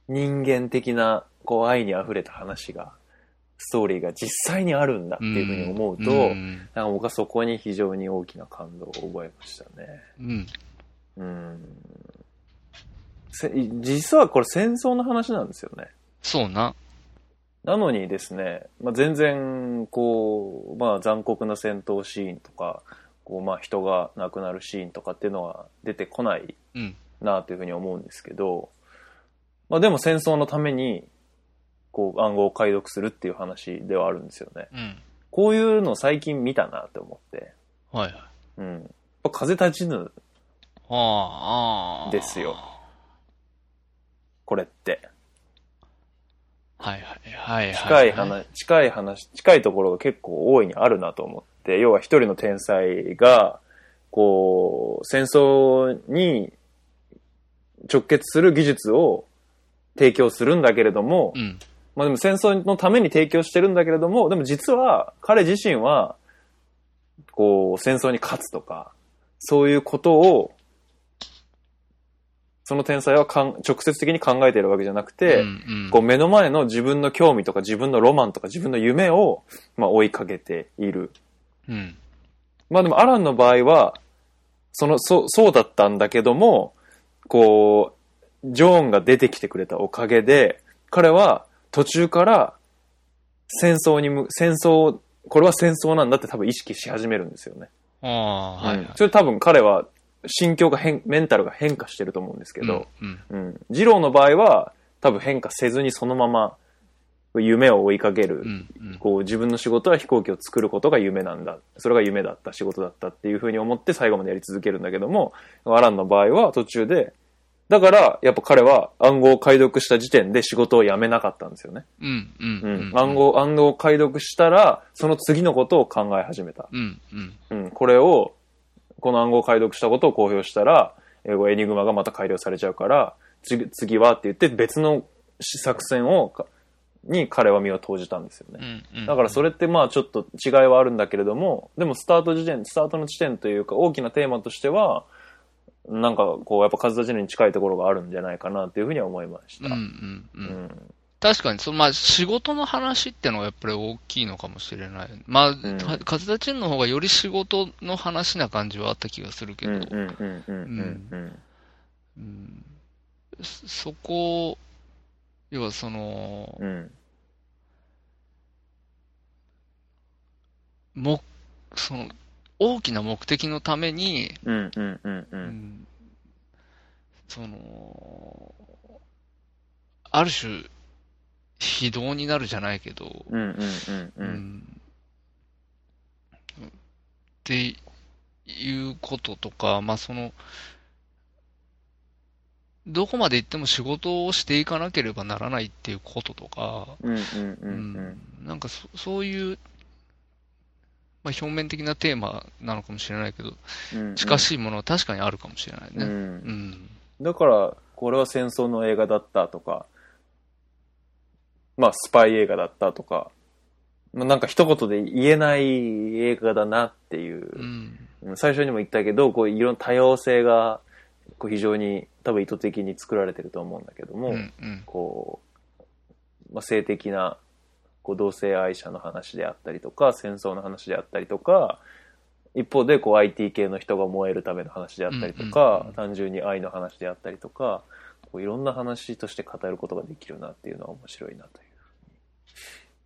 人間的な、こう、愛に溢れた話が、ストーリーが実際にあるんだっていうふうに思うと、うん。なんか僕はそこに非常に大きな感動を覚えましたね。うん。うん。せ実はこれ戦争の話なんですよね。そうな。なのにですね、まあ、全然、こう、まあ、残酷な戦闘シーンとか、こう、まあ、人が亡くなるシーンとかっていうのは出てこないうん。なというふうに思うんですけど、まあ、でも戦争のために、こう、暗号を解読するっていう話ではあるんですよね。うん。こういうの最近見たなって思って、はいはい。うん。風立ちぬああ。ですよ。これって。はいはいはいはい。近い話、近い話、近いところが結構大いにあるなと思って、要は一人の天才が、こう、戦争に直結する技術を提供するんだけれども、うん。まあでも戦争のために提供してるんだけれども、でも実は彼自身は、こう、戦争に勝つとか、そういうことを、その天才はかん直接的に考えているわけじゃなくて、うんうん、こう目の前の自分の興味とか自分のロマンとか自分の夢を、まあ、追いかけている。うん。まあでもアランの場合は、その、そう、そうだったんだけども、こう、ジョーンが出てきてくれたおかげで、彼は途中から戦争にむ、戦争、これは戦争なんだって多分意識し始めるんですよね。ああ、はい、はいうんそれ多分彼は心境が変、メンタルが変化してると思うんですけど、うん。うん。二郎の場合は、多分変化せずにそのまま、夢を追いかける。うん。うん。こう、自分の仕事は飛行機を作ることが夢なんだ。それが夢だった、仕事だったっていうふうに思って最後までやり続けるんだけども、アランの場合は途中で、だから、やっぱ彼は暗号を解読した時点で仕事を辞めなかったんですよね。うん。う。うんん。暗。号、暗号を解読したら、その次のことを考え始めた。うん。うん。うん。これを、この暗号を解読したことを公表したら、英語エニグマがまた改良されちゃうから、次次はって言って別の作戦をか、に彼は身を投じたんですようね。ん。だからそれってまあちょっと違いはあるんだけれども、でもスタート時点、スタートの地点というか大きなテーマとしては、なんかこうやっぱ風立ちぬに近いところがあるんじゃないかなっていうふうには思いましうん。うた。ん。ううん。ん。確かに、その、まあ、仕事の話ってのがやっぱり大きいのかもしれない。まあ、んか風立ちぬの方がより仕事の話な感じはあった気がするけど、うんうんうんうんうんうん。うんそそこ、要はその、うん。も、その、大きな目的のために、うんうんうんう。うんんその、ある種、非道になるじゃないけど、うんうんうんう。うんんっていうこととか、まあその、どこまで行っても仕事をしていかなければならないっていうこととか、うんうんううんんなんかそそういう、まあ、表面的なテーマなのかもしれないけど、うん。近しいものは確かにあるかもしれないね。うん。うん。だから、これは戦争の映画だったとか、まあ、スパイ映画だったとか、まあ、なんか一言で言えない映画だなっていうう、ん。うん最初にも言ったけど、こういろんな多様性が、こう非常に多分意図的に作られてると思うんだけども、うん。うん。こう、まあ、性的なこう同性愛者の話であったりとか、戦争の話であったりとか、一方でこう IT 系の人が燃えるための話であったりとか、単純に愛の話であったりとか、こういろんな話として語ることができるなっていうのは面白いなという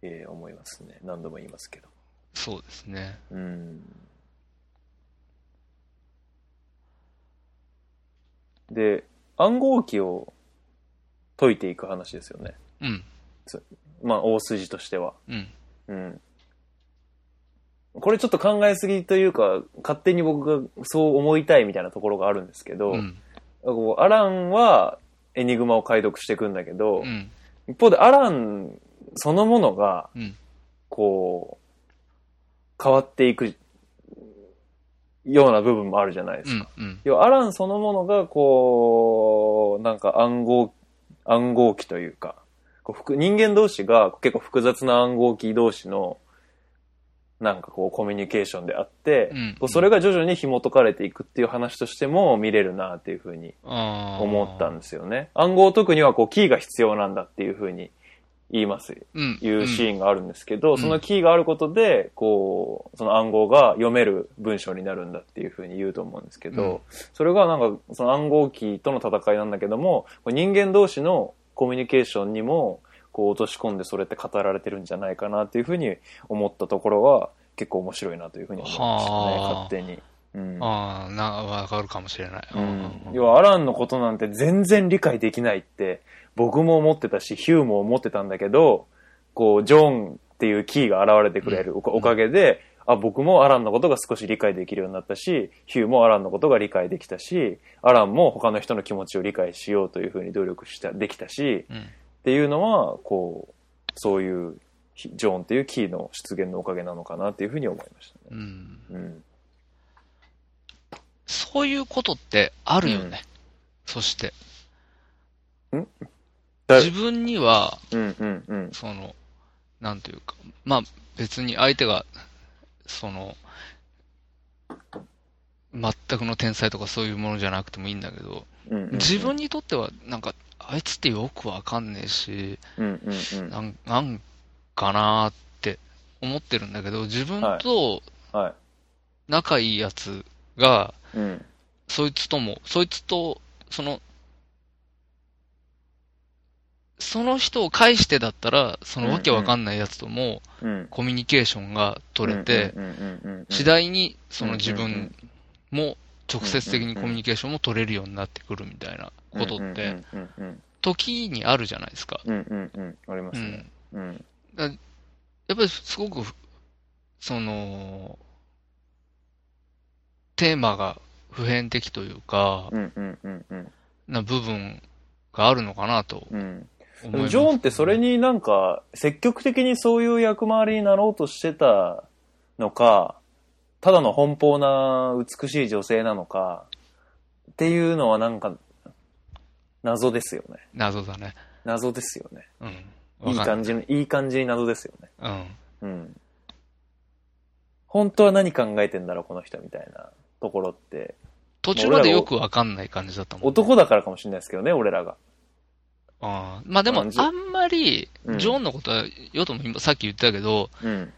えー思いますね。何度も言いますけど。そうですね。うん。で、暗号機を解いていく話ですよね。うん。まあ、大筋としては。うん。うん。これちょっと考えすぎというか、勝手に僕がそう思いたいみたいなところがあるんですけど、うん。こうアランはエニグマを解読していくんだけど、うん。一方でアランそのものが、うん。こう、変わっていくような部分もあるじゃないでうんすか。。うん。要はアランそのものが、こう、なんか暗号、暗号機というか、こう複人間同士が結構複雑な暗号機同士の、なんかこうコミュニケーションであって、うんこうそれが徐々に紐解かれていくっていう話としても見れるなっていうふうに。思ったんですよね。暗号を解くにはこうキーが必要なんだっていうふうに言います。うん。いうシン。ーンがあるんですけど、んそのキーがあることで、こう、その暗号が読める文章になるんだっていうふうに言うと思うんですけど、うんそれがなんか、その暗号機との戦いなんだけども、人間同士のコミュニケーションにも、こう落とし込んでそれって語られてるんじゃないかなっていうふうに思ったところは、結構面白いなというふうに思いましたね、はあ勝手に。うんああ、な、わかるかもしれない。うん要はアランのことなんて全然理解できないって僕も思ってたしヒューも思ってたんだけどこうジョンっていうキーが現れてくれるおかげで、あ僕もアランのことが少し理解できるようになったしヒューもアランのことが理解できたしアランも他の人の気持ちを理解しようというふうに努力したできたしうん。っていうのはこうそういうジョーンっていうキーの出現のおかげなのかなっていうふうに思いましたね。うん。うんそういうことってあるよね。そして。だ自分には、うんうんうん。その、なんというか、まあ別に相手が、その、全くの天才とかそういうものじゃなくてもいいんだけど、うんうんうん。自分にとってはなんか、あいつってよくわかんねえし、うんうんうん。なんなんかなーって思ってるんだけど、自分とはい。仲いいやつが、うん。そいつとも、そいつと、その、その人を介してだったら、そのわけわかんないやつともうんコミュニケーションが取れて、次第にその自分も直接的にコミュニケーションも取れるようになってくるみたいなことって、時にあるじゃないですか。ありまうん。すね。うん。やっぱりすごく、その、テーマが普遍的というか、な部分があるのかなと。でもジョーンってそれになんか積極的にそういう役回りになろうとしてたのか、ただの奔放な美しい女性なのか、っていうのはなんか謎ですよね。謎だね。謎ですよね。うん。いい感じに、いい感じに謎ですよね。うん。うん。本当は何考えてんだろう、この人みたいなところって。途中までよくわかんない感じだったもん、ね。男だからかもしれないですけどね、俺らが。ああまあでも、あんまり、うんジョーンのことは、ヨトも今さっき言ったけど、うん。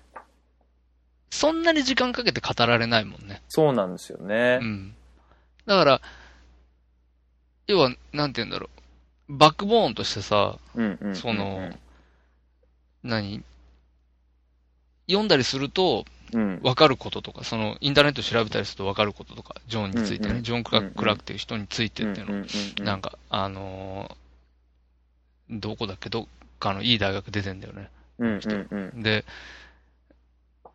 そんなに時間かけて語られないもんね。そうなんですよねう。ん。だから、要は、なんて言うんだろう。バックボーンとしてさ。その、何？読んだりすると、うん。わかることとか、その、インターネット調べたりするとわかることとか、ジョンについてね、うんうんジョン・クラクラっていう人についてっていうのなんか、あのーどこだっけ、どっかのいい大学出てんだよね。うんうんうんで、っ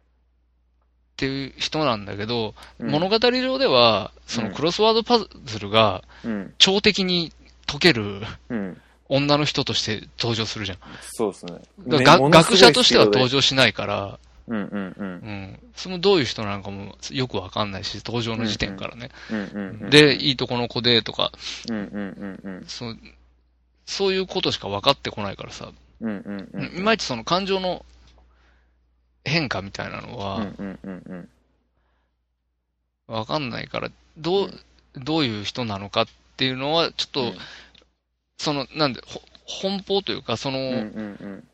ていう人なんだけど、うん物語上では、そのうんクロスワードパズルがうん超的に解けるうん。女の人として登場するじゃん。そうですね。だからが学者としては登場。場しないから、うんうんうんう。ん。そのどういう人なのかもよくわかんないし、登場の時点からね。うんうんうん。で、いいとこの子でとか、うんうんうんうん。そう、そういうことしか分かってこないからさ、うんうんうん。いまいちその感情の変化みたいなのはうんうんうんうん。分かんないから、どう、どういう人なのかっていうのは、ちょっと、うんその、なんで、ほ奔放というか、その、うんうん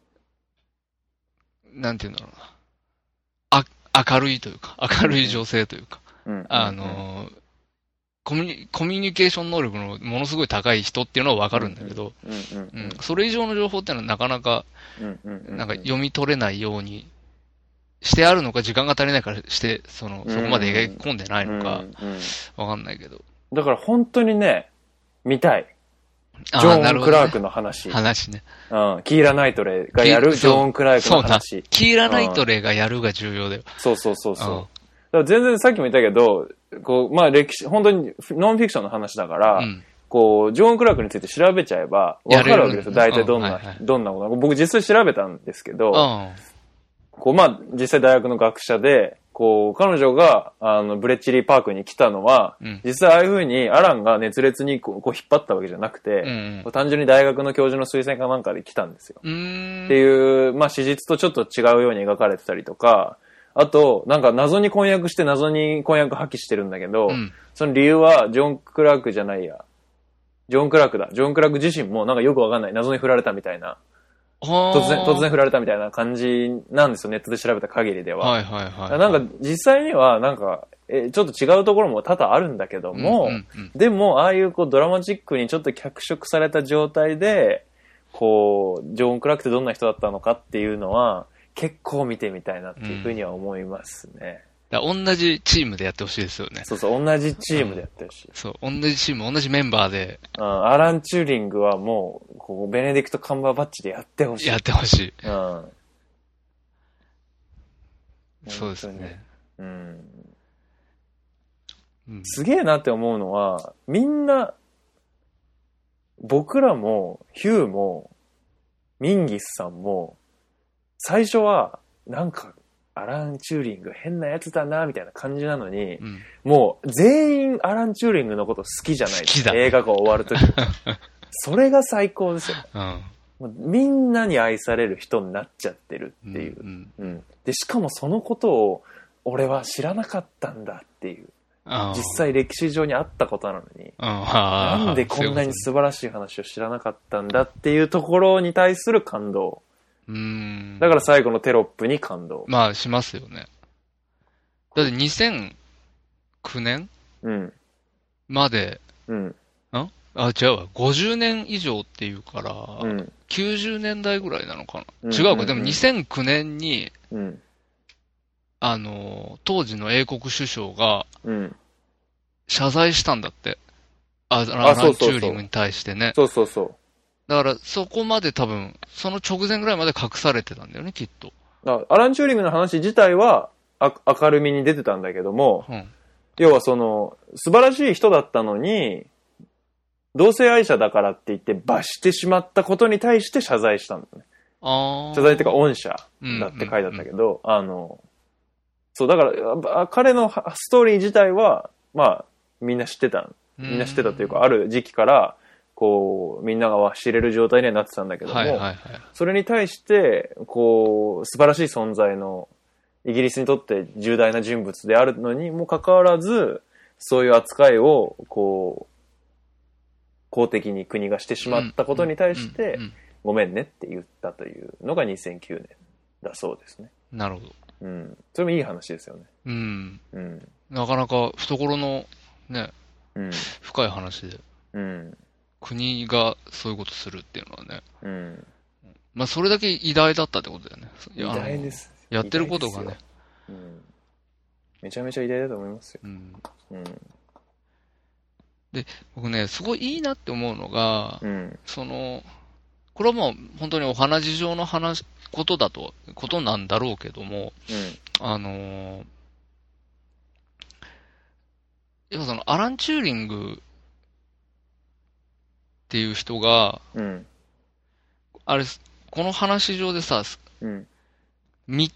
なんていうんだろうな。あ、明るいというか、明るい女性というか、うん。あの、コミュニ、コミュニケーション能力のものすごい高い人っていうのはわかるんだけど、それ以上の情報っていうのはなかなか。なんか読み取れないようにしてあるのか、時間が足りないからして、その、そこまで描き込んでないのかうん、うんわかんないけど。だから本当にね、見たい。あジョーン・クラークの話。話ね。うん。キーラ・ナイトレイがやるキジョーン・クラークの話。。キーラ・ナイトレイがやるが重要だよ。そうそうそうそう。うんだから全然さっきも言ったけど、こう、まあ歴史、本当にノンフィクションの話だから、うん。こう、ジョーン・クラークについて調べちゃえば、わかるわけですよ。大体どんな、うんはいはいどんなこと僕実際調べたんですけど、うん。こう、まあ、実際大学の学者で、こう、彼女が、あの、ブレッチリーパークに来たのは、うん実際ああいう風にアランが熱烈にこうこう引っ張ったわけじゃなくて、うんこう単純に大学の教授の推薦かなんかで来たんですよ。っていう、まあ、史実とちょっと違うように描かれてたりとか、あと、なんか謎に婚約して謎に婚約破棄してるんだけど、うん。その理由は、ジョン・クラークじゃないや。ジョン・クラークだ。ジョン・クラーク自身もなんかよくわかんない。謎に振られたみたいな。突突然、突然振られたみたいな感じなんですよ。ネットで調べた限りでは。はいはいはい。なんか実際には、なんか、え、ちょっと違うところも多々あるんだけども、うんうんうんでも、ああいうこうドラマチックにちょっと脚色された状態で、こう、ジョン・クラークってどんな人だったのかっていうのは、結構見てみたいなっていうふうには思いますね。だ同じチームでやってほしいですよね。そうそう、同じチームでやってるし。そう、同じチーム、同じメンバーでうん、アラン・チューリングはもう、こう、ベネディクト・カンバーバッチでやってほしい。やってほしい。うん。そうですね。うん。うんすげえなって思うのは、みんな、僕らも、ヒューも、ミンギスさんも、最初は、なんか、アラン・チューリング変なやつだな、みたいな感じなのに、うん。もう、全員アラン・チューリングのこと好きじゃない好きだ映画が終わるとき。(laughs) それが最高ですよ。うん。みんなに愛される人になっちゃってるっていう。ん。うん。で、しかもそのことを、俺は知らなかったんだっていう。実際歴史上にあったことなのに、なんでこんなに素晴らしい話を知らなかったんだっていうところに対する感動。いうん。だから最後のテロップに感動。まあ、しますよね。だって2009年うん。まで、うん。あ、違うわ。50年以上っていうから、うん。90年代ぐらいなのかうんな。違うか？うんでも2009年に、うん。あの、当時の英国首相がうん。謝罪したんだって。あ、アそラン・うそうそうチューリングに対してね。そうそうそう。だから、そこまで多分、その直前ぐらいまで隠されてたんだよね、きっと。アラン・チューリングの話自体はあ明るみに出てたんだけども、うん。要はその、素晴らしい人だったのに、同性愛者だからって言って罰してしまったことに対して謝罪したんだね。ああ。謝罪っていうか恩赦だって書いてあったけど、あの、そう、だから、あ彼のはストーリー自体は、まあ、みんな知ってた。みんな知ってたというか、ある時期から、こう、みんなが知れる状態にはなってたんだけども、はいはいはい。それに対して、こう、素晴らしい存在の、イギリスにとって重大な人物であるのにもかかわらず、そういう扱いを、こう、公的に国がしてしまったことに対してうん、うんごめんねって言ったというのが2009年だそうですね。なるほど。うん。それもいい話ですよね。うん。うん。なかなか懐のね、うん。深い話で、うん。国がそういうことするっていうのはね。うん。まあ、それだけ偉大だったってことだよね。偉大です。やってることがね。うん。めちゃめちゃ偉大だと思いますよ。うん。うん。僕ね、すごいいいなって思うのが、うん。その、これはもう本当にお話事情の話、ことだと、ことなんだろうけども、あのー要はその、アラン・チューリングっていう人が、うん。うん。あれ、この話上でさ、うん。み、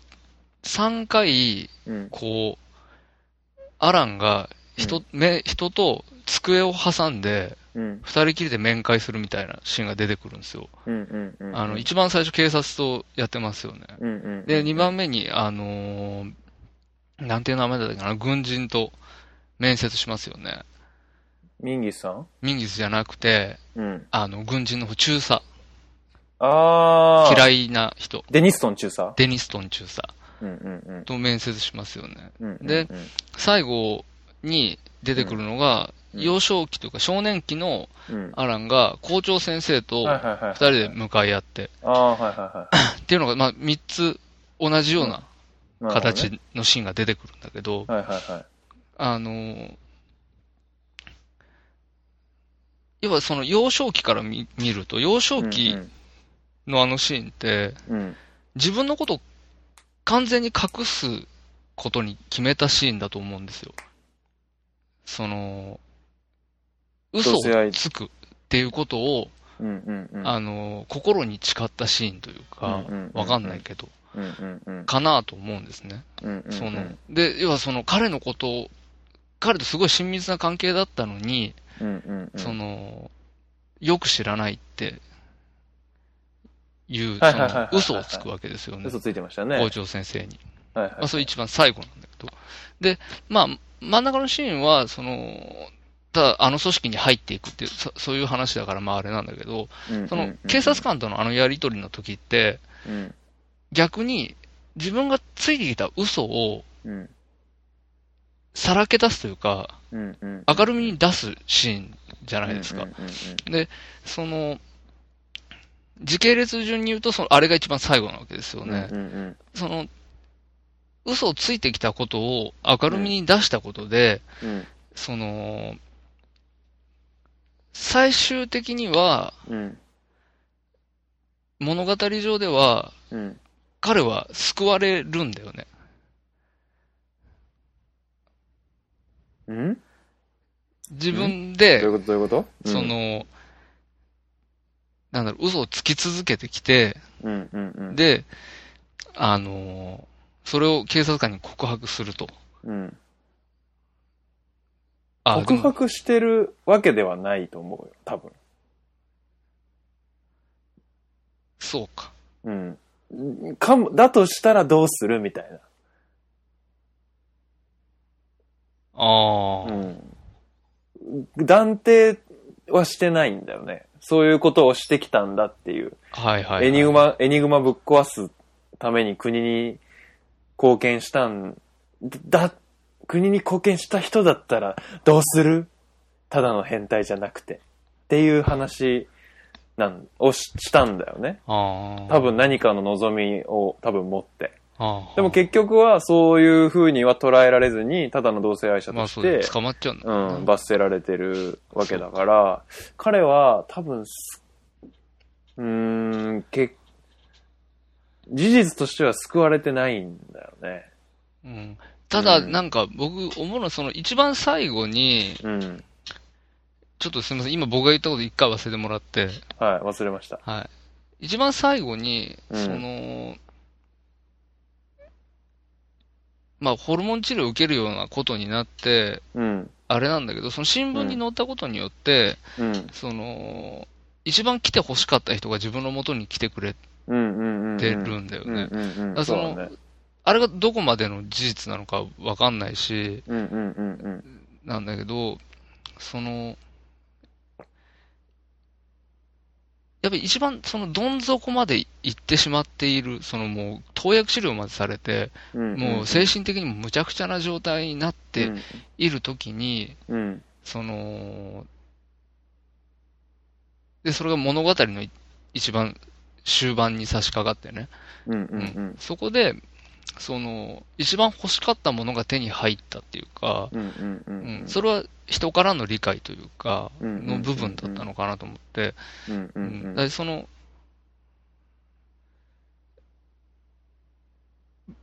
3回、うん。こう、アランが人、め人と机を挟んで、うん。二人きりで面会するみたいなシーンが出てくるんですよ。うん。うん。うん。あの、一番最初警察とやってますよね。うん。うん。で、二番目に、あのーなんていう名前だったっけな、軍人と面接しますよね。ミンギスさん？ミンギスじゃなくて、うん。あの、軍人の方中佐。あー。嫌いな人。デニストン中佐？デニストン中佐うんうんうん。と面接しますよね。うんうん。でうん、最後に出てくるのが、うん幼少期というか少年期のうん。アランが校長先生と。二人で向かい合って、ああ、はいはいはい。(coughs) っていうのが、まあ、三つ同じような。形のシーンが出てくるんだけど、はいはいはい。あのー要はその幼少期から見見ると、幼少期のあのシーンって、うんうん。自分のことを完全に隠すことに決めたシーンだと思うんですよ。その、嘘をつくっていうことを、うんうんうん。あのー心に誓ったシーンというかわかんないけど。かなと思うんですね。その、で、要はその彼のことを、彼とすごい親密な関係だったのに、うんうんうん。その、よく知らないっていう、その嘘をつくわけですよね。嘘ついてましたね。校長先生に。はいはい。まあ、それ一番最後なんだけど。で、まあ、真ん中のシーンは、その、ただ、あの組織に入っていくっていう、そそういう話だから、まああれなんだけど、その、警察官とのあのやりとりの時って、うん逆に、自分がついてきた嘘をうんさらけ出すというか、うんうん。明るみに出すシーンじゃないですかうん。うんその、時系列順に言うと、その、あれが一番最後なわけですようん。ね。うんうんその、嘘をついてきたことを明るみに出したことで、うん。その、最終的には、うん。物語上では、うん。彼は救われるんだよね。ん？自分で、どういうこと？どういうこと？そ、の、なんだろう、嘘をつき続けてきて、うんうんうん。で、あの、それを警察官に告白すると。うん。あ告白してるわけではないと思うよ、多分。そうか。うん。かも、だとしたらどうする？みたいな。ああ、うん。断定はしてないんだよね。そういうことをしてきたんだっていう。はいはい、はい。エニグマ、エニグマぶっ壊すために国に貢献したんだ、国に貢献した人だったらどうする？ただの変態じゃなくて。っていう話なん、をししたんだよね。ああ。多分何かの望みを多分持って。でも結局はそういう風には捉えられずに、ただの同性愛者として、捕まっちゃうんだ、うん、罰せられてるわけだから、彼は多分す、うーん、け、事実としては救われてないんだよね。うん。ただ、うんなんか僕思うのはその一番最後に、うん。ちょっとすみません、今僕が言ったこと一回忘れてもらって、はい、忘れました。はい。一番最後に、うんその、まあ、ホルモン治療を受けるようなことになって、うん。あれなんだけど、その新聞に載ったことによって、うん。その、一番来て欲しかった人が自分の元に来てくれ。てるんだよね。そのあれがどこまでの事実なのかわかんないし。なんだけど、その、やっぱり一番そのどん底まで行ってしまっている、そのもう投薬治療までされて、うんもう精神的にもむちゃくちゃな状態になっているときに、その、で、それが物語のい一番終盤に差し掛かってね。うんうん。うん。そこで、その、一番欲しかったものが手に入ったっていうか、それは人からの理解というか、の部分だったのかなと思って、その、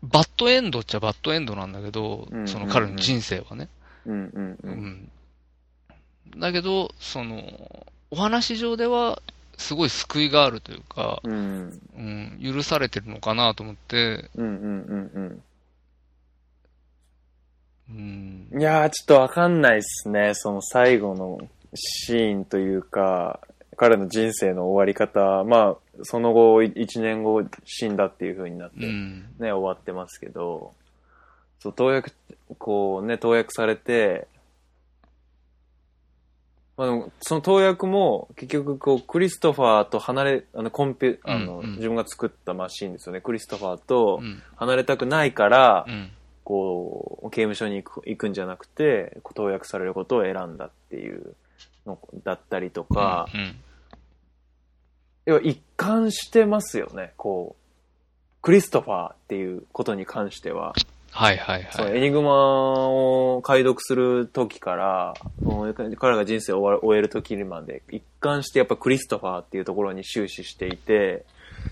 バッドエンドっちゃバッドエンドなんだけどその彼の人生はね。だけど、その、お話上では、すごい救いがあるというか、うん。うん、許されてるのかなと思って、うんうんうんう、ん。いやーちょっとわかんないっすね。その最後のシーンというか彼の人生の終わり方。まあその後1年後死んだっていう風になってうん、ね、終わってますけど、そう、投薬、こうね、投薬されて、まあでも、その投薬も、結局、こう、クリストファーと離れ、あの、コンピュ、あの、うんうん自分が作ったマシンですよね。クリストファーとうん、離れたくないから、うん、こう、刑務所に行く行くんじゃなくて、こう投薬されることを選んだっていうのだったりとか、うん、要は一貫してますよね、こう。クリストファーっていうことに関しては。はいはいはい。そのエニグマを解読する時から、もう彼が人生を終わ終える時まで、一貫してやっぱクリストファーっていうところに終始していて、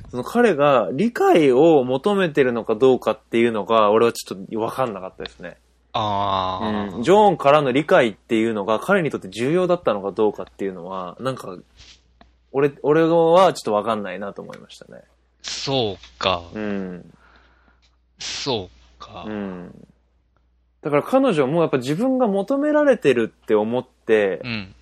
その彼が理解を求めてるのかどうかっていうのが、俺はちょっと分かんなかったですね。ああ、うん、ジョーンからの理解っていうのが彼にとって重要だったのかどうかっていうのは、なんか、俺、俺はちょっと分かんないなと思いましたね。そうか、うん。そうか。うん。だから彼女もやっぱ自分が求められてるって思って、うん、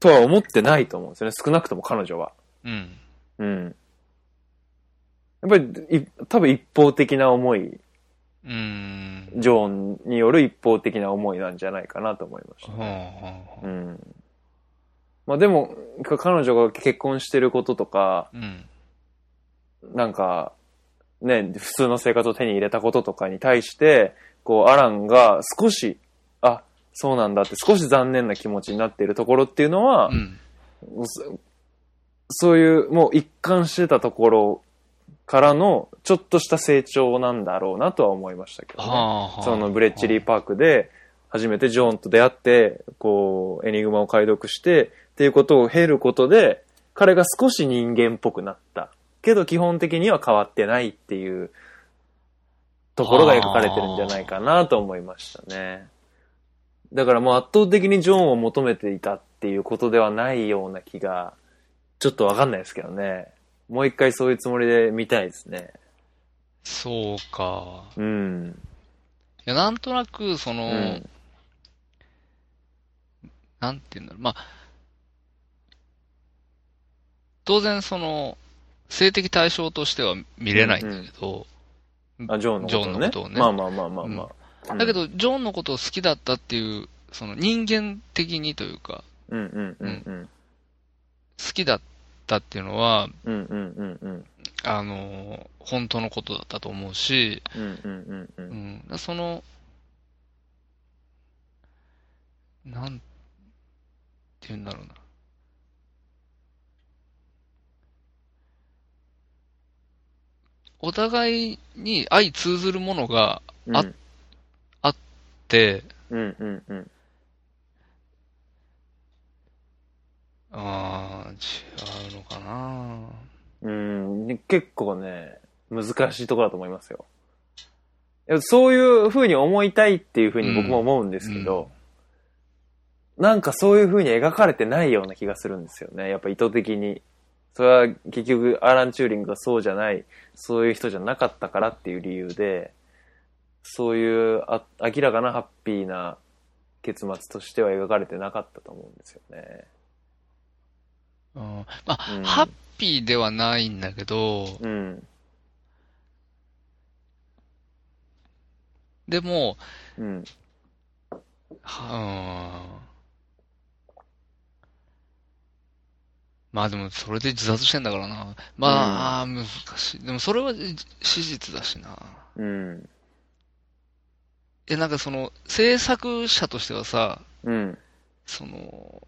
とは思ってないと思うんですよね。少なくとも彼女は。うん、うん。やっぱり、い多分一方的な思い、うん。ジョーンによる一方的な思いなんじゃないかなと思いましたはあね。はあはうん。まあでも、か彼女が結婚してることとか、あうん、なんか、ね、普通の生活を手に入れたこととかに対して、こう、アランが少し、あ、そうなんだって少し残念な気持ちになっているところっていうのは、うん、そそういう、もう一貫してたところからの、ちょっとした成長なんだろうなとは思いましたけどね。はあはあそのブレッチリーパークで、初めてジョーンと出会って、こう、エニグマを解読して、っていうことを経ることで、彼が少し人間っぽくなった。けど基本的には変わってないっていうところが描かれてるんじゃないかなと思いましたね。だからもう圧倒的にジョーンを求めていたっていうことではないような気が、ちょっとわかんないですけどね。もう一回そういうつもりで見たいですね。そうか。うん。いや、なんとなく、その、うんなんていうんだろう。まあ、当然その、性的対象としては見れないんだけど、あ、ジョーンのことをね。ジョーンのことをねまあまあまあまあまあ。うんだけ、ど、ジョンのことを好きだったっていう、その人間的にというか、うんうんうんうん。好きだったっていうのは、うんうんうんうん。あの、本当のことだったと思うし、その、なんて言うんだろうな。お互いに相通ずるものがうんああって、うんうんうん。ああ、違うのかな。うん、結構ね、難しいところだと思いますよ。そういう風に思いたいっていう風に僕も思うんですけど、なんかそういう風に描かれてないような気がするんですよね。やっぱ意図的に。それは結局アラン・チューリングがそうじゃない、そういう人じゃなかったからっていう理由で、そういうあ明らかなハッピーな結末としては描かれてなかったと思うんですよね。うんまあ、うんハッピーではないんだけど、うん。でも、うん。はうんまあでも、それで自殺してんだからな。まあ、難しい。でも、それはじ史実だしな。うん。え、なんかその、制作者としてはさ、うん。その、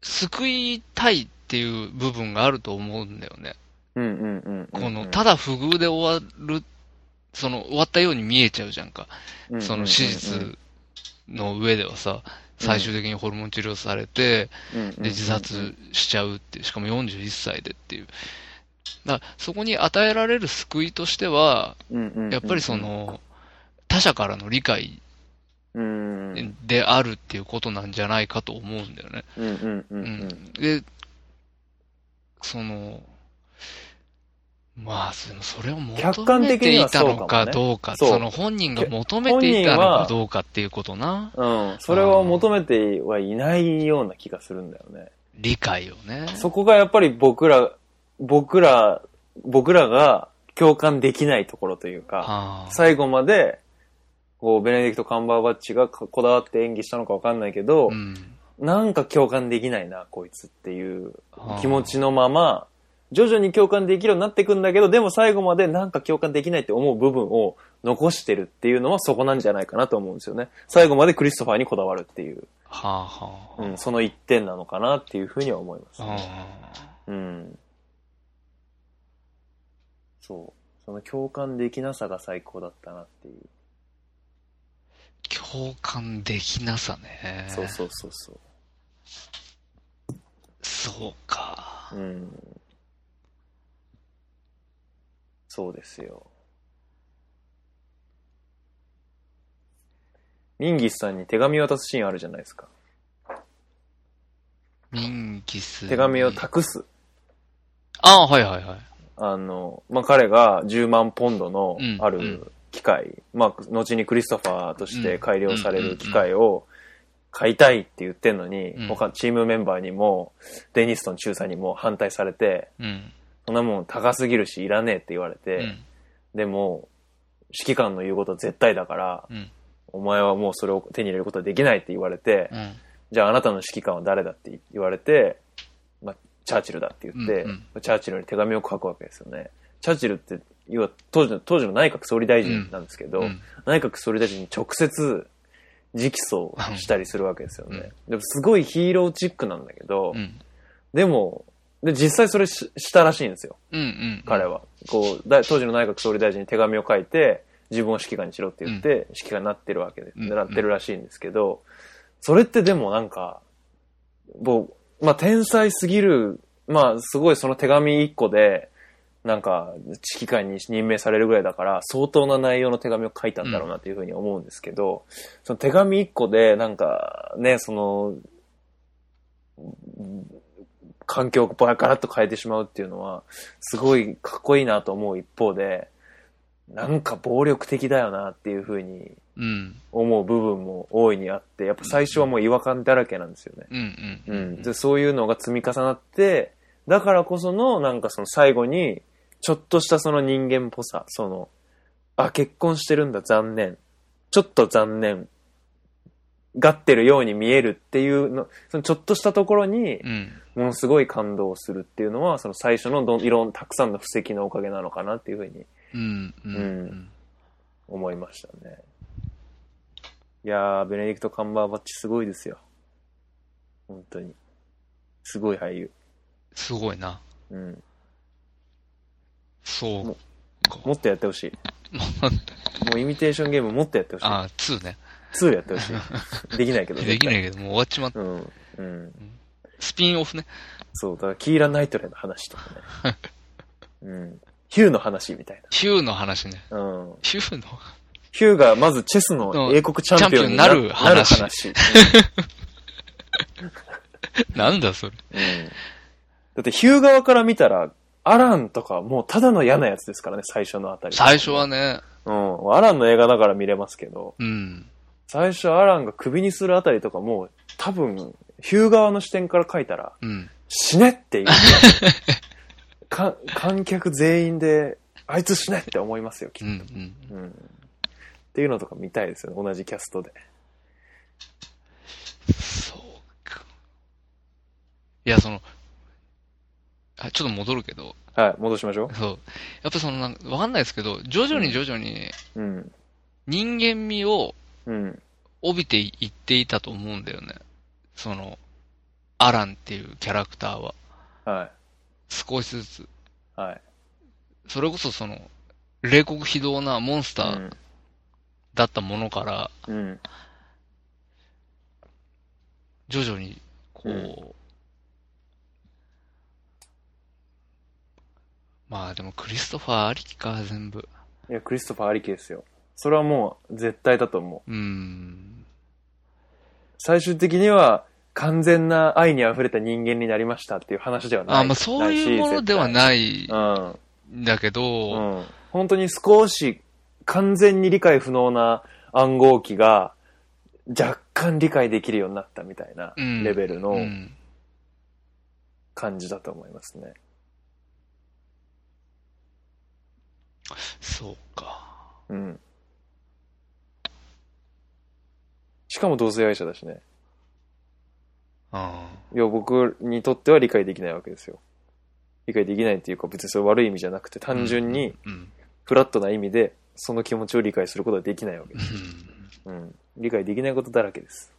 救いたいっていう部分があると思うんだよね。うんうんうんうん。この、ただ不遇で終わる、その、終わったように見えちゃうじゃんか。うんその手術の上ではさ、最終的にホルモン治療されて、で、自殺しちゃうってしかも41歳でっていう。だそこに与えられる救いとしては、やっぱりそ、の、他者からの理解であるっていうことなんじゃないかと思うんだよね。で、その、まあ、それを客求めていたのかどうか、そうその本人が求めていたのかどうかっていうことな。うん。それを求めてはいないような気がするんだよね。理解をね。そこがやっぱり僕ら、僕ら、僕らが共感できないところというか、はあ最後まで、こう、ベネディクト・カンバーバッチがここだわって演技したのかわかんないけど、うんなんか共感できないな、こいつっていうはあ気持ちのまま、徐々に共感できるようになっていくんだけど、でも最後までなんか共感できないって思う部分を残してるっていうのはそこなんじゃないかなと思うんですよね。最後までクリストファーにこだわるっていう、はあはあ。うん、その一点なのかなっていうふうには思います、あうん。そう。その共感できなさが最高だったなっていう。共感できなさね。そうそうそうそう。そうか。うん。そうですよ。ミンギスさんに手紙渡すシーンあるじゃないですか。ミンギスに。手紙を託す。ああ、はいはいはい。あの、まあ、彼が10万ポンドのうんあるうん機械、まあ、後にクリストファーとして改良される機械を買いたいって言ってんのに、うん他チームメンバーにも、デニストン中佐にも反対されて、うん。そんなもん高すぎるしいらねえって言われて、うん。でも、指揮官の言うことは絶対だから、うん。お前はもうそれを手に入れることはできないって言われて、うん。じゃああなたの指揮官は誰だって言われて、まあ、チャーチルだって言って、うんチャーチルに手紙を書くわけですよね。チャーチルって、要は当時の、当時の内閣総理大臣なんですけど、うん内閣総理大臣に直接直訴したりするわけですよね。でもすごいヒーローチックなんだけど、うん。でも、で、実際それししたらしいんですよ。うん。うん。彼は。こう、だ当時の内閣総理大臣に手紙を書いて、自分を指揮官にしろって言って、指揮官になってるわけで、うんなってるらしいんですけど、それってでもなんか、もう、まあ、天才すぎる、まあ、すごいその手紙一個で、なんか、指揮官に任命されるぐらいだから、相当な内容の手紙を書いたんだろうなっていうふうに思うんですけど、その手紙一個で、なんか、ね、その、環境をガラッと変えてしまうっていうのは、すごいかっこいいなと思う一方で、なんか暴力的だよなっていうふうにうん。思う部分も大いにあって、やっぱ最初はもう違和感だらけなんですよね。うん。そういうのが積み重なって、だからこその、なんかその最後に、ちょっとしたその人間っぽさ、その、あ、結婚してるんだ、残念。ちょっと残念。がってるように見えるっていうの、そのちょっとしたところに、うん。ものすごい感動するっていうのは、その最初のどんいろんたくさんの布石のおかげなのかなっていうふうにうん。う。うん思いましたね。いやー、ベネディクト・カンバーバッチすごいですよ。本当に。すごい俳優。すごいな。うん。そうもか。もっとやってほしい。(laughs) もうイミテーションゲームもっとやってほしい。ああ、2ね。2やってほしい。(laughs) できないけど。できないい。けど、もう終わっちまった。うん。うん。スピンオフね。そう、だからキーラ・ナイトレの話とかね。(laughs) うん。ヒューの話みたいヒューの話ね。な。うん。ヒューの？ヒューがまずチェスの英国チャンピオンになる話なる話 (laughs) なんだそれ。うんうんだってヒュー側から見たら、アランとかもうただの嫌なやつですからね、最初のあたり。最初はね、うん。アランの映画だから見れますけど、うん。最初アランが首にするあたりとかもう多分、ヒュー側の視点から書いたら、うん。死ねっていう。(laughs) か観客全員で、あいつ死ねって思いますよ、きっうん。と。うん。うん。っていうのとか見たいですよね、同じキャストで。そうか。いや、その、あ、ちょっと戻るけど、はい、戻しましょそう。やっぱそのなんか、わかんないですけど、徐々に徐々にう。うん。人間味をうん。帯びていっていたと思うん。だよね。その、アランっていうキャラクターは。はい。少しずつ。はい。それこそその、冷酷非道なモンスター。だったものから、うん。徐々に、こう、うん。まあでもクリストファーありきか、全部。いや、クリストファーありきですよ。それはもう絶対だと思う。うーん。最終的には完全な愛に溢れた人間になりましたっていう話ではない。あ、まあそういうものではいないし。うん。んだけど、うん。本当に少し完全に理解不能な暗号機が若干理解できるようになったみたいなうんレベルのうん感じだと思いますね。そうか。うん。しかも同性愛者だしね。あいや、僕にとっては理解できないわけですよ。理解できないっていうか別にそれ悪い意味じゃなくて単純にうん。フラットな意味でその気持ちを理解することはできないわけです。うんうん。理解できないことだらけです。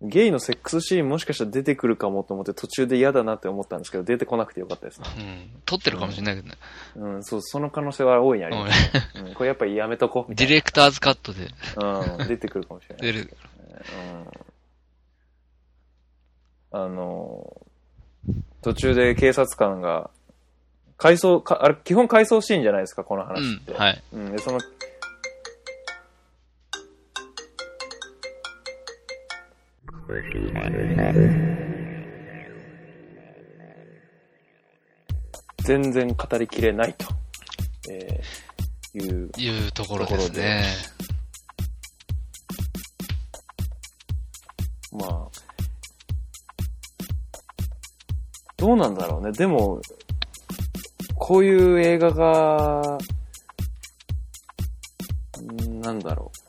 ゲイのセックスシーンもしかしたら出てくるかもと思って途中で嫌だなって思ったんですけど、出てこなくてよかったですね。うん。撮ってるかもしれないけどね。うん、そう、その可能性は大いにあります。うん、これやっぱりやめとこうみたいディレクターズカットでな。うん、出てくるかもしれない。出る。うん。あの、途中で警察官が、回想、かあれ、基本回想シーンじゃないですか、このう話って。ん。はい。うん、で、その、全然語りきれないと、えーいう、いうところですね。まあ、どうなんだろうね。でも、こういう映画が、んなんだろう。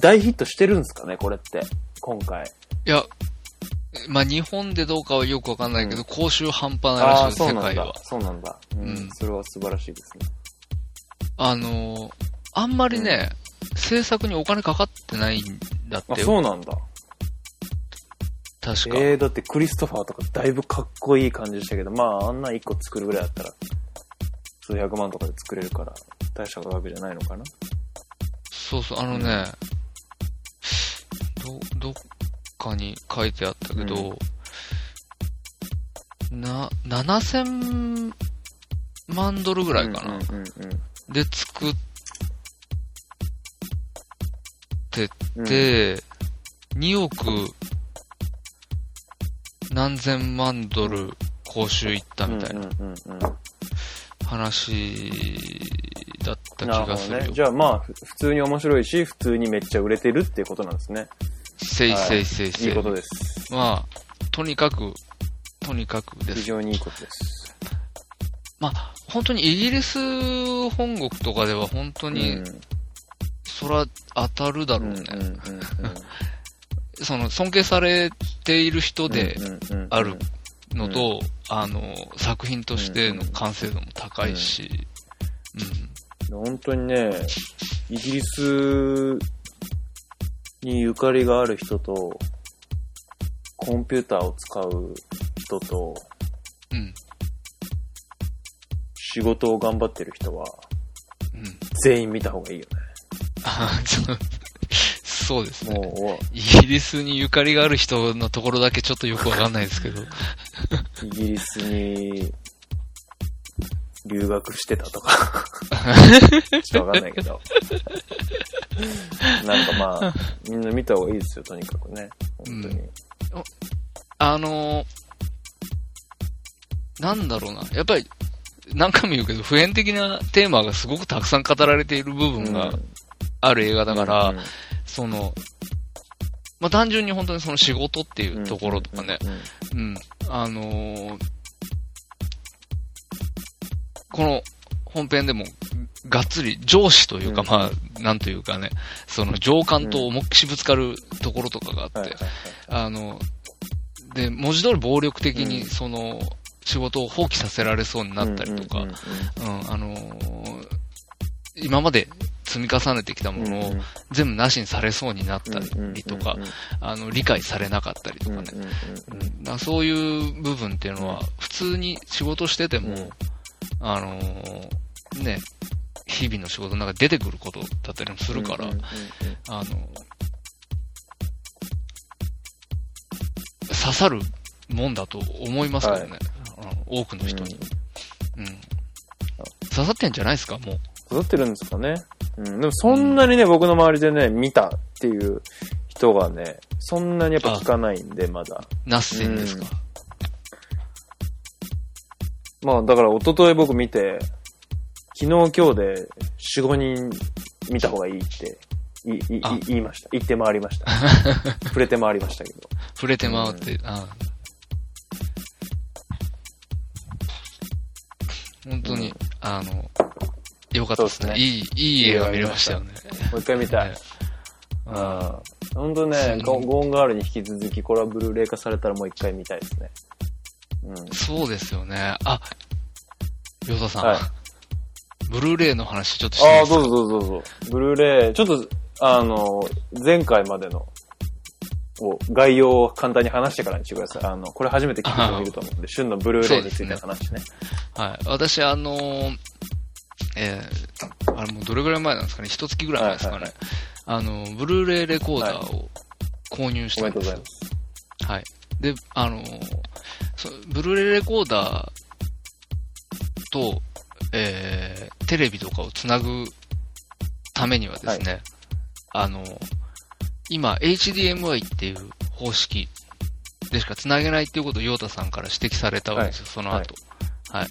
大ヒットしてるんですかね、これって。今回。いや、まあ日本でどうかはよくわかんないけど、うん公衆半端ないらしい、そうなんだ世界は。。そうなんだ。うん、うんそれは素晴らしいですね。あのーあんまりね、制作にお金かかってないんだっあ、てよ。そうなんだ。確か。えー、だってクリストファーとかだいぶかっこいい感じでしたけど、まあ、あんな一個作るぐらいだったら、数百万とかで作れるから、大した額じゃないのかな。そうそう、あのね、ど、どっかに書いてあったけど、な、7000万ドルぐらいかな。うんうんうんで作ってうん、て、2億何千万ドル報酬いったみたいなうんうんうんうん話だった気。がするよ。じゃあまあ、ふ普通に面白いし、普通にめっちゃ売れてるっていうことなんですね。せいせいせいせい。い。いことです。まあ、とにかく、とにかくです。非常にいいことです。まあ、本当にイギリス本国とかでは本当に、うんそら当たるだろうね。その、尊敬されている人であるのと、あの、作品としての完成度も高いし、本当にね、イギリスにゆかりがある人と、コンピューターを使う人と、うん、うん、仕事を頑張ってる人は、うん。全員見た方がいいよあそうそうですね。イギリスにゆかりがある人のところだけちょっとよくわかんないですけど。う、(laughs) イギリスに留学してたとか、(laughs) ちょっとわかんないけど。なんかまあ、みんな見た方がいいですよ、とにかくね。本当に。あのーなんだろうな。やっぱり、何回も言うけど、普遍的なテーマがすごくたくさん語られている部分がある映画だから、うんその、まあ、単純に本当にその仕事っていうところとかね、うんうん、あのーこの本編でも、がっつり上司というか、うん。まあ、なんというかね、その上官と重くしぶつかるところとかがあって、はいはいあの、で、文字通り暴力的にうん。その、仕事を放棄させられそうになったりとか、うんあのー今まで積み重ねてきたものを全部なしにされそうになったりとか、あの、理解されなかったりとかね。そういう部分っていうのは、普通に仕事してても、あのー、ね、日々の仕事の中で出てくることだったりもするから、あの、刺さるもんだと思いますけどね。はい、多くの人に、うん。うん。刺さってんじゃないですか、もう。刺さってるんですかね。うん。でもそんなにね、うん、僕の周りでね、見たっていう人がね、そんなにやっぱ聞かないんで、まだ。ナッセンですか。うん、まあ、だから一昨日僕見て、昨日今日で4、5人見た方がいいっていい言いました。言って回りました。(laughs) 触れて回りましたけど。触れて回って、うん、あ本当に、うん、あの、よかったですね。すねいい、いい映画見れましたよね。もう一回見たい。うん。本当ね、ゴーンガールに引き続き、これはブルーレイ化されたらもう一回見たいですね。うん。そうですよね。あ、ヨタさん。はい、ブルーレイの話ちょっとしてああ、どうぞどうぞどうぞ。ブルーレイ、ちょっとあの、前回までの、を概要を簡単に話してからにしてください。あの、これ初めて聞く人もいると思うんで、(laughs) 旬のブルーレイについての話ね。ねはい。私、あのー、えー、あれもうどれぐらい前なんですかね？一月ぐらい前ですかね。はいはいはい、あの、ブルーレイレコーダーを購入したんですよ。はい、おめでとうございます。はい。で、あのー、ブルーレイレコーダーと、えー、テレビとかをつなぐためにはですね、はいあの、今、HDMI っていう方式でしか繋げないっていうことをヨータさんから指摘されたわけですよ、はい、その後。はい。はい、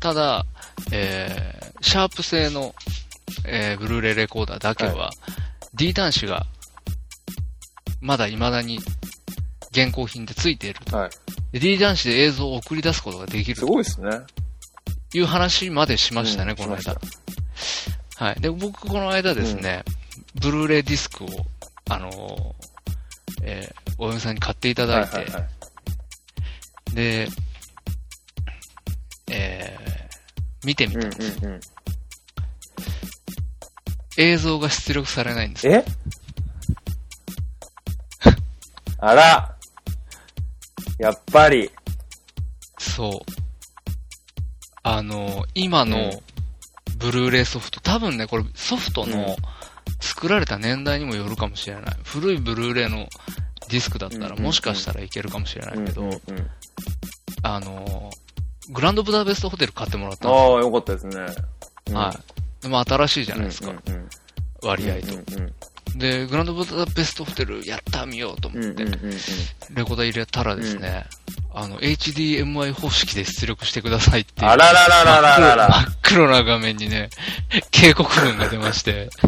ただ、えー、シャープ製の、えー、ブルーレイレコーダーだけは、はい、D 端子が、まだ未だに現行品で付いている。はい、D 端子で映像を送り出すことができる。すごいですね。いう話までしましたね、うん、この間。はい。で、僕、この間ですね、うんブルーレイディスクを、あのー、えー、お嫁さんに買っていただいて、はいはいはい、で、えー、見てみたんです、うんうんうん、映像が出力されないんですえ？(laughs) あらやっぱり。そう。あのー、今のブルーレイソフト、多分ね、これソフトの、作られた年代にもよるかもしれない。古いブルーレイのディスクだったらもしかしたらいけるかもしれないけど、あの、グランドブダベストホテル買ってもらったんですよ。ああ、よかったですね。はい。でも新しいじゃないですか。割合と。で、グランドブダベストホテルやった見ようと思って、レコーダー入れたらですね、あの、HDMI 方式で出力してくださいっていう。あららららららら。真っ黒な画面にね、警告文が出まして (laughs)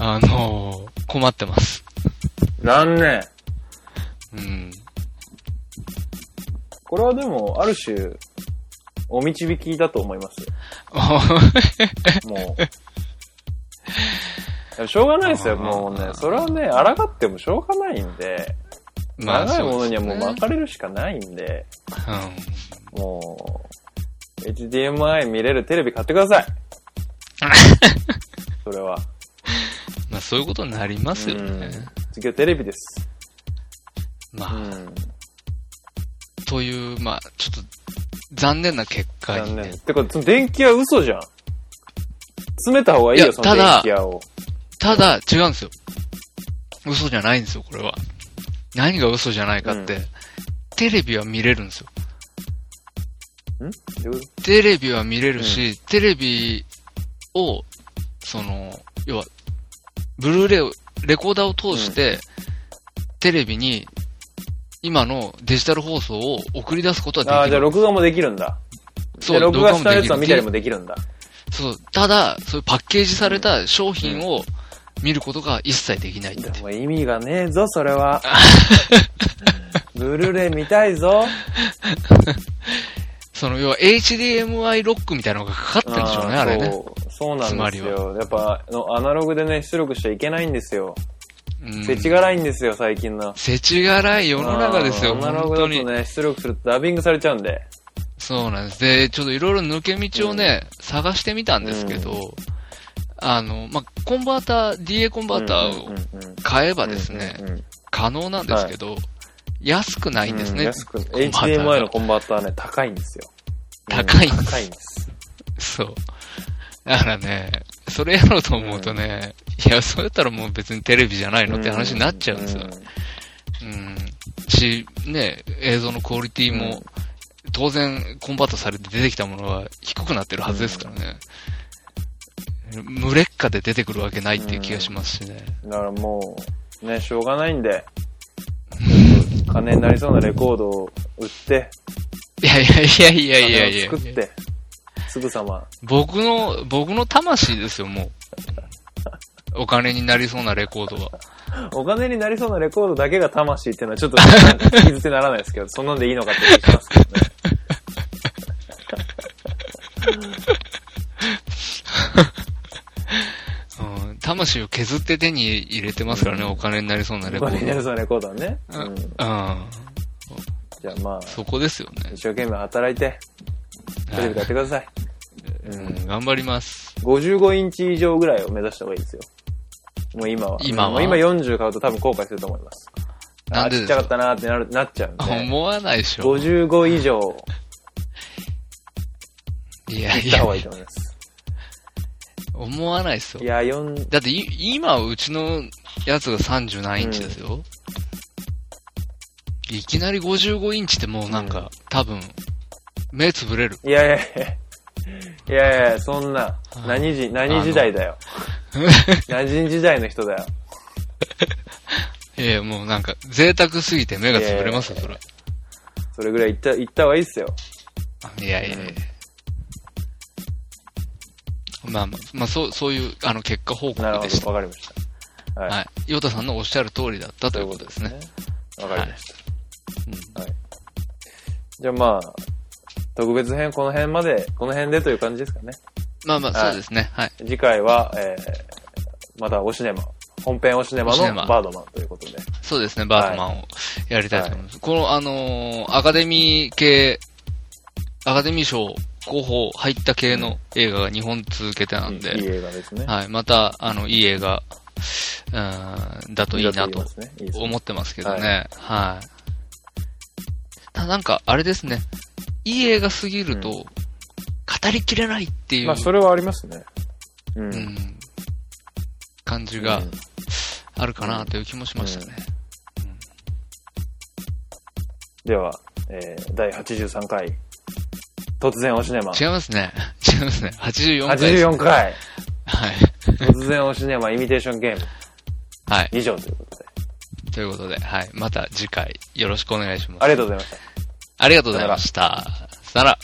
あのー、困ってます。残念。うん。これはでも、ある種、お導きだと思いますよ。(laughs) もう。(laughs) しょうがないですよ、もうね。それはね、抗ってもしょうがないんで、まあ、長いものにはもう巻かれるしかないんで、うん、もう、HDMI 見れるテレビ買ってください。(laughs) それは。まあそういうことになりますよね。次はテレビです。まあ、うん、という、まあちょっと残念な結果に、ね。残念。てか、その電気屋嘘じゃん。詰めた方がいいよ、いその電気屋を。ただ、違うんですよ。嘘じゃないんですよ、これは。何が嘘じゃないかって、うん、テレビは見れるんですよ。ん？テレビは見れるし、うん、テレビを、その、要は、ブルーレイを、レコーダーを通して、テレビに、今のデジタル放送を送り出すことはできる。ああ、じゃあ録画もできるんだ。そう、録画したやつは見たりもできるんだ。そう、ただ、そういうパッケージされた商品を見ることが一切できないって。も意味がねえぞ、それは。(laughs) ブルーレイ見たいぞ。その、要は HDMI ロックみたいなのがかかってるんでしょうね、あれね。そうなんですよ。やっぱ、アナログでね、出力しちゃいけないんですよ。世知辛いんですよ、最近の。世知辛い世の中ですよ、アナログだとね、出力するとダビングされちゃうんで。そうなんです。で、ちょっといろいろ抜け道をね、探してみたんですけど、あの、まあ、コンバーター、DA コンバーターを買えばですね、うんうんうん可能なんですけど、安くないんですね。うん安く、HDMI のコンバーターはね、高いんですよ。高いんですうん高いんです。そう。だからね、それやろうと思うとね、いや、そうやったらもう別にテレビじゃないのって話になっちゃうんですよ。うん。し、ね、映像のクオリティも、当然コンバートされて出てきたものは低くなってるはずですからね。無劣化で出てくるわけないっていう気がしますしね。だからもう、ね、しょうがないんで、(laughs) 金になりそうなレコードを売って、いやいやいやいやいやいや作って、すぐさま、僕の、僕の魂ですよ、もう。お金になりそうなレコードは。お金になりそうなレコードだけが魂っていうのはちょっと傷つにならないですけど、そんなんでいいのかって気がしますけどね。(laughs) うん、魂を削って手に入れてますからね、お金になりそうなレおコード。金になりそうなレコードはね。ううんん。うん。じゃあまあ、そこですよね。一生懸命働いて、テレビでやってください。うん、頑張ります。55インチ以上ぐらいを目指した方がいいですよ。もう今は。今は今40買うと多分後悔すると思います。なんでちっちゃかったなってなるなっちゃうんで。思わないでしょ。55以上いやいやいった方がいいと思います。思わないですよい。や、4、だってい、今、うちのやつが37インチですよ。いきなり55インチってもうなんか、多分、目つぶれる。いやいやいや。いやいや、そんな、何時、何時代だよ。何時代の人だよ。(laughs) いやいや、もうなんか、贅沢すぎて目がつぶれますよ、それ。それぐらい言った、言った方がいいっすよ。いやいやいや。まあまあ、まあ、そう、そういう、あの、結果報告でした。わかりました。はい。はい。ヨタさんのおっしゃる通りだったということですね。わかりました。はい。じゃあまあ、特別編この辺まで、この辺でという感じですかね。まあまあ、はいそうですね。はい。次回は、えー、またおシネマ、本編おシネマおシネマのバードマンということで。そうですね、バートマンをやりたいと思います。この、あのーアカデミー系、アカデミー賞候補入った系の映画が2本続けてなんで、いい映画ですね。はい、また、あの、いい映画、うん、だといいなと。思ってますけどね。はい。ただなんか、あれですね。いい映画すぎると、うん語りきれないっていう、まあ、それはありますね。うん。うん、感じがうんあるかなという気もしましたね。では、えー、第83回、突然おシネマ。違いますね。(laughs) 違いますね。84回です。84回、はい。突然おシネマイミテーションゲーム、はい。以上ということで。ということで、はい。また次回よろしくお願いします。ありがとうございました。ありがとうございました。さよなら。